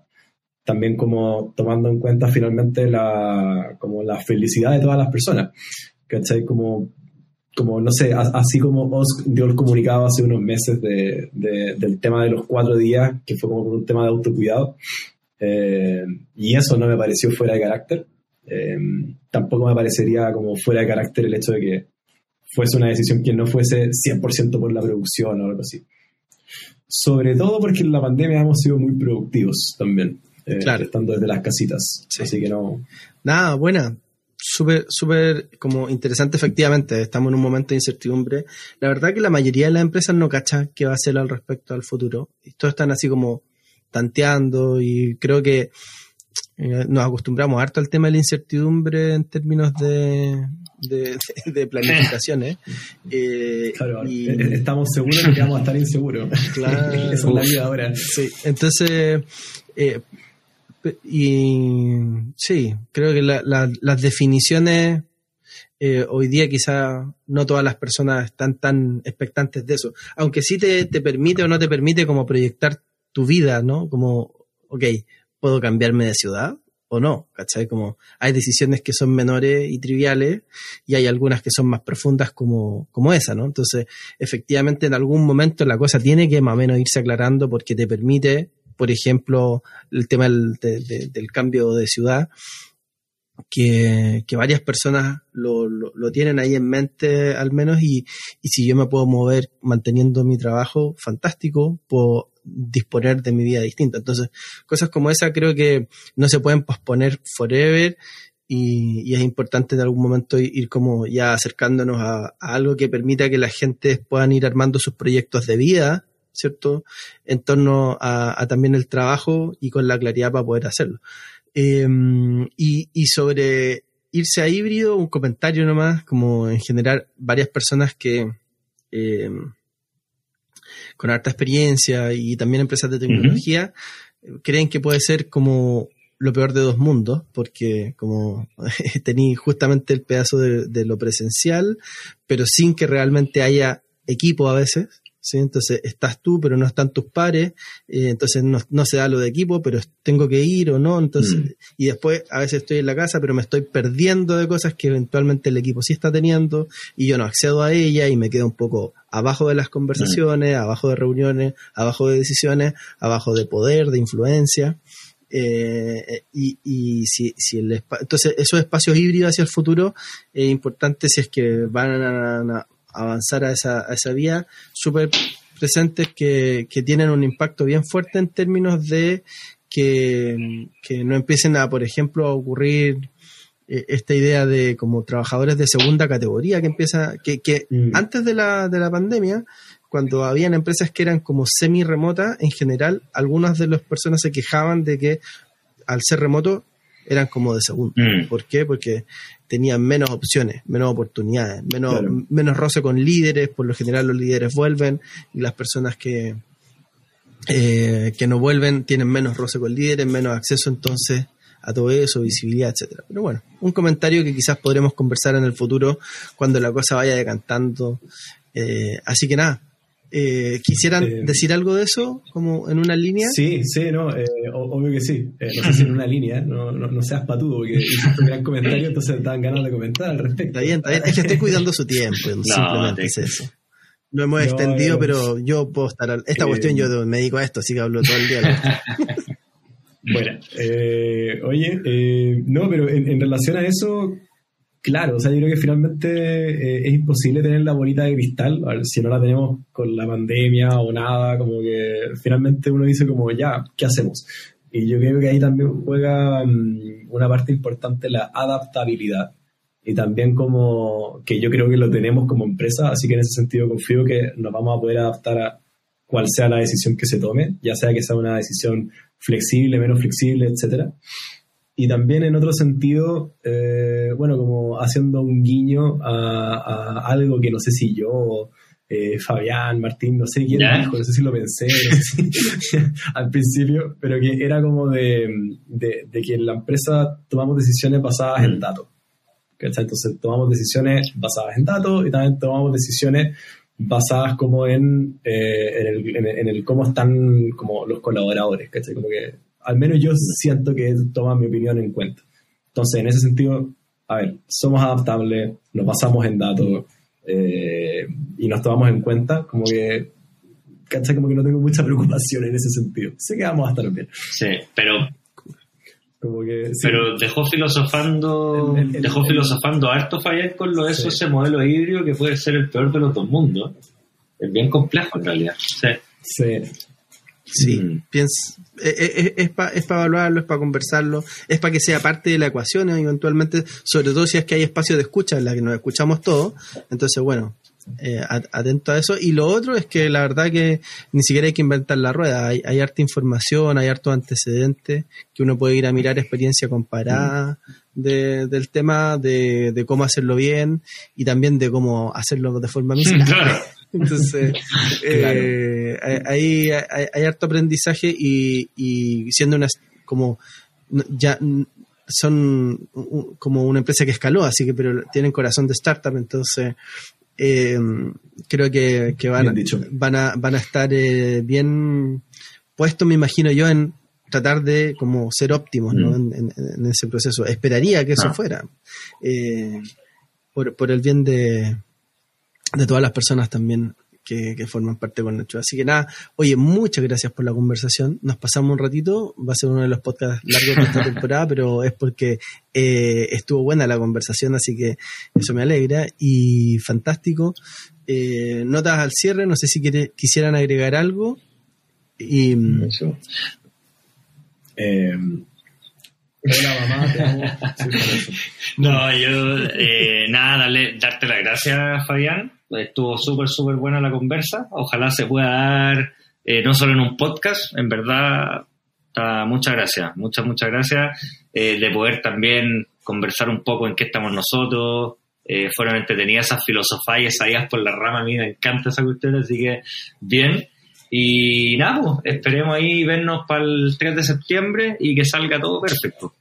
también como tomando en cuenta finalmente la, como la felicidad de todas las personas. ¿Cachai? Como, como no sé, así como os dio el comunicado hace unos meses de, del tema de los cuatro días, que fue como un tema de autocuidado, eh, y eso no me pareció fuera de carácter. Eh, tampoco me parecería como fuera de carácter el hecho de que fuese una decisión que no fuese 100% por la producción o algo así. Sobre todo porque en la pandemia hemos sido muy productivos también. Eh, claro. estando desde las casitas. Así que no. Nada, buena. Súper, súper como interesante, efectivamente. Estamos en un momento de incertidumbre. La verdad que la mayoría de las empresas no cacha qué va a hacer al respecto al futuro. Y todos están así como tanteando y creo que eh, nos acostumbramos harto al tema de la incertidumbre en términos de, de, planificaciones. Eh, claro, estamos seguros de que vamos a estar inseguros. Claro. Eso es la vida ahora. Sí, entonces, eh, y sí, creo que las definiciones eh, hoy día quizá no todas las personas están tan expectantes de eso, aunque sí te, te, permite o no te permite como proyectar tu vida, ¿no? Como, ok, ¿puedo cambiarme de ciudad o no? ¿Cachai? Como hay decisiones que son menores y triviales y hay algunas que son más profundas como, como esa, ¿no? Entonces, efectivamente, en algún momento la cosa tiene que más o menos irse aclarando porque te permite por ejemplo, el tema del, cambio de ciudad, que, varias personas lo, tienen ahí en mente al menos y, si yo me puedo mover manteniendo mi trabajo, fantástico, puedo disponer de mi vida distinta. Entonces, cosas como esa creo que no se pueden posponer forever y, es importante en algún momento ir, como ya acercándonos a, algo que permita que la gente puedan ir armando sus proyectos de vida ¿cierto? En torno a, también el trabajo y con la claridad para poder hacerlo. Em, y, sobre irse a híbrido, un comentario nomás, como en general varias personas que em, con harta experiencia y también empresas de tecnología creen que puede ser como lo peor de dos mundos, porque como tení justamente el pedazo de, lo presencial, pero sin que realmente haya equipo a veces, entonces estás tú, pero no están tus pares, eh, entonces no, se da lo de equipo, pero tengo que ir o no, entonces, mm. y después a veces estoy en la casa, pero me estoy perdiendo de cosas que eventualmente el equipo sí está teniendo y yo no accedo a ella y me quedo un poco abajo de las conversaciones, mm. abajo de reuniones, abajo de decisiones, abajo de poder, de influencia. Eh, y, y si, si el entonces esos espacios híbridos hacia el futuro es importante si es que van a, avanzar a esa, a esa vía, súper presentes que, que, tienen un impacto bien fuerte en términos de que, que no empiecen a, por ejemplo, a ocurrir eh, esta idea de como trabajadores de segunda categoría que empieza, que, que mm. antes de la, de la pandemia, cuando habían empresas que eran como semi remotas, en general, algunas de las personas se quejaban de que al ser remoto eran como de segundo. Mm. ¿Por qué? Porque tenían menos opciones, menos oportunidades, menos, menos roce con líderes, por lo general los líderes vuelven y las personas que, eh, que no vuelven tienen menos roce con líderes, menos acceso entonces a todo eso, visibilidad, etcétera. Pero bueno, un comentario que quizás podremos conversar en el futuro cuando la cosa vaya decantando. Eh, así que nada, eh, ¿Quisieran Eh, decir algo de eso, como en una línea? Sí, sí, no, eh, obvio que sí. Eh, no sé si en una línea, no, no, no seas patudo, porque hiciste un gran comentario, entonces dan ganas de comentar al respecto. Está bien, está bien. Es que estoy cuidando su tiempo, simplemente te- es eso. Lo hemos No, extendido, pero yo puedo estar. al- Esta Eh, cuestión yo me dedico a esto, así que hablo todo el día. Bueno, eh, oye, eh, no, pero en, en relación a eso, claro, o sea, yo creo que finalmente eh, es imposible tener la bolita de cristal, si no la tenemos con la pandemia o nada, como que finalmente uno dice como, ya, ¿qué hacemos? Y yo creo que ahí también juega mm, una parte importante la adaptabilidad. Y también como que yo creo que lo tenemos como empresa, así que en ese sentido confío que nos vamos a poder adaptar a cual sea la decisión que se tome, ya sea que sea una decisión flexible, menos flexible, etcétera. Y también en otro sentido, eh, bueno, como haciendo un guiño a, a algo que no sé si yo, eh, Fabián, Martín, no sé quién ¿Ya? dijo, no sé si lo pensé no sé si- al principio, pero que era como de, de, de que en la empresa tomamos decisiones basadas en datos. ¿cachai? Entonces tomamos decisiones basadas en datos y también tomamos decisiones basadas como en, eh, en, el, en, el- en el cómo están como los colaboradores, ¿cachai? Como que al menos yo siento que toman mi opinión en cuenta. Entonces, en ese sentido, a ver, somos adaptables, nos basamos en datos eh, y nos tomamos en cuenta, como que, ¿cachai? Como que no tengo mucha preocupación en ese sentido. Sé que vamos a estar bien. Sí, pero, Como que, sí. pero dejó filosofando, El- el- dejó el- filosofando harto Fabián con lo de eso, Sí. ese modelo híbrido que puede ser el peor de los dos mundos. Es bien complejo en realidad. Sí. Sí. Sí, Mm. eh, es para evaluarlo, es para conversarlo, es para que sea parte de la ecuación eventualmente, sobre todo si es que hay espacio de escucha en la que nos escuchamos todos. Entonces, bueno, eh, at- atento a eso. Y lo otro es que la verdad que ni siquiera hay que inventar la rueda. Hay, hay harta información, hay harto antecedentes que uno puede ir a mirar experiencia comparada de- del tema, de, de cómo hacerlo bien y también de cómo hacerlo de forma miserable. Entonces, Claro. eh, hay, hay, hay harto aprendizaje y, y siendo una como ya son como una empresa que escaló, así que pero tienen corazón de startup, entonces eh, creo que, que van, dicho. van a van a estar eh, bien puestos, me imagino yo, en tratar de como ser óptimos ¿no? Mm. en, en- en ese proceso. Esperaría que eso Ah. fuera. eh, por, por el bien de, de todas las personas también que, que forman parte con Nacho. Así que nada, oye, muchas gracias por la conversación. Nos pasamos un ratito, va a ser uno de los podcasts largos de esta temporada, pero es porque eh, estuvo buena la conversación, así que eso me alegra y fantástico. Eh, notas al cierre, no sé si quiere- quisieran agregar algo. Y mm, Eso. Eh, No, yo, eh, nada, darle, darte las gracias, Fabián. Estuvo súper, súper buena la conversa. Ojalá se pueda dar, eh, no solo en un podcast, en verdad, muchas gracias, muchas, muchas gracias, eh, de poder también conversar un poco en qué estamos nosotros. Eh, fueron entretenidas esas filosofías y esas ideas por la rama, a mí me encanta esa cuestión, así que bien. Y nada, pues, esperemos ahí vernos para el 3 de septiembre y que salga todo perfecto.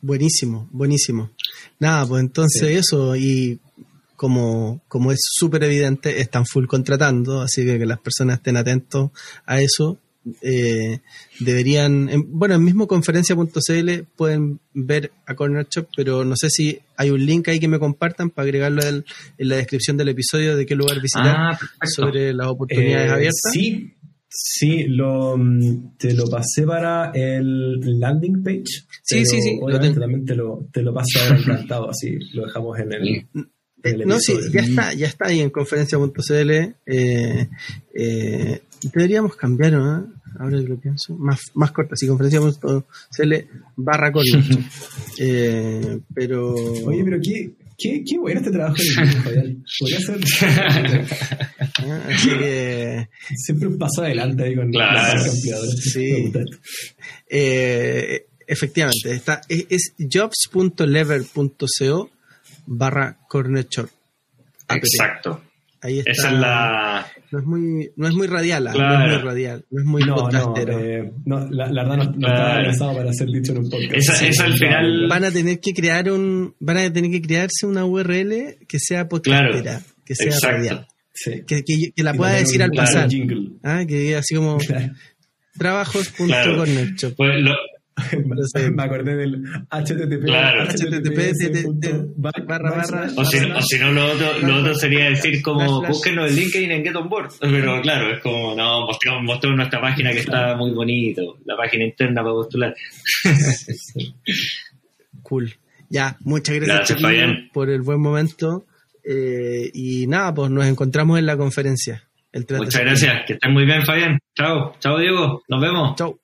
Buenísimo, buenísimo. Nada, pues entonces Sí. eso, y como, como es súper evidente, están full contratando, así que que las personas estén atentos a eso. Eh, deberían, en- bueno, en mismo conferencia.cl pueden ver a Corner Shop, pero no sé si hay un link ahí que me compartan para agregarlo en, en la descripción del episodio de qué lugar visitar Ah, sobre las oportunidades Eh, abiertas. Sí, sí, lo, mm, te lo pasé para el landing page. Sí, sí, sí, lo tengo. también te lo, te lo paso ahora encantado, así lo dejamos en el. en el Eh, no, sí, ya está, ya está ahí en conferencia.cl. Eh, eh, deberíamos cambiar, ¿no? Ahora que lo pienso, más, más corta, sí, conferencia.cl barra corner. eh, pero. Oye, pero qué, qué, qué bueno este trabajo Fabián. Podría ser Así que. siempre un paso adelante ahí con Claro. la marca ampliadora. Sí. Eh, efectivamente, está, es, es jobs.lever.co barra corner. Exacto. Ahí está. Esa es la. No es muy, no es muy radial, ah, no Claro. es muy radial, no es muy no, eh, no, la, la verdad no, no Claro. estaba pensado para ser dicho en un podcast. Esa- Sí, esa al final-. Van a tener que crear un, van a tener que crearse una URL que sea podcastera, que sea exacto. radial, Sí. que, que, que la pueda decir un- al claro, pasar. Ah, que diga así como Claro. trabajos.cornershop. Pues lo- Me acordé del HTTP. Claro. HTTP, barra, barra, o, si, no, lo otro, sería decir como búsquenos el LinkedIn en Get On Board. Pero claro, es como, no, mostramos, nuestra página que está muy bonito, la página interna para postular. Cool. Ya, muchas gracias, por el buen momento. Eh, y nada, pues nos encontramos en la conferencia. El 3 de Muchas gracias, que estén muy bien, Fabián. Chao, chao, Diego, nos vemos. Chau.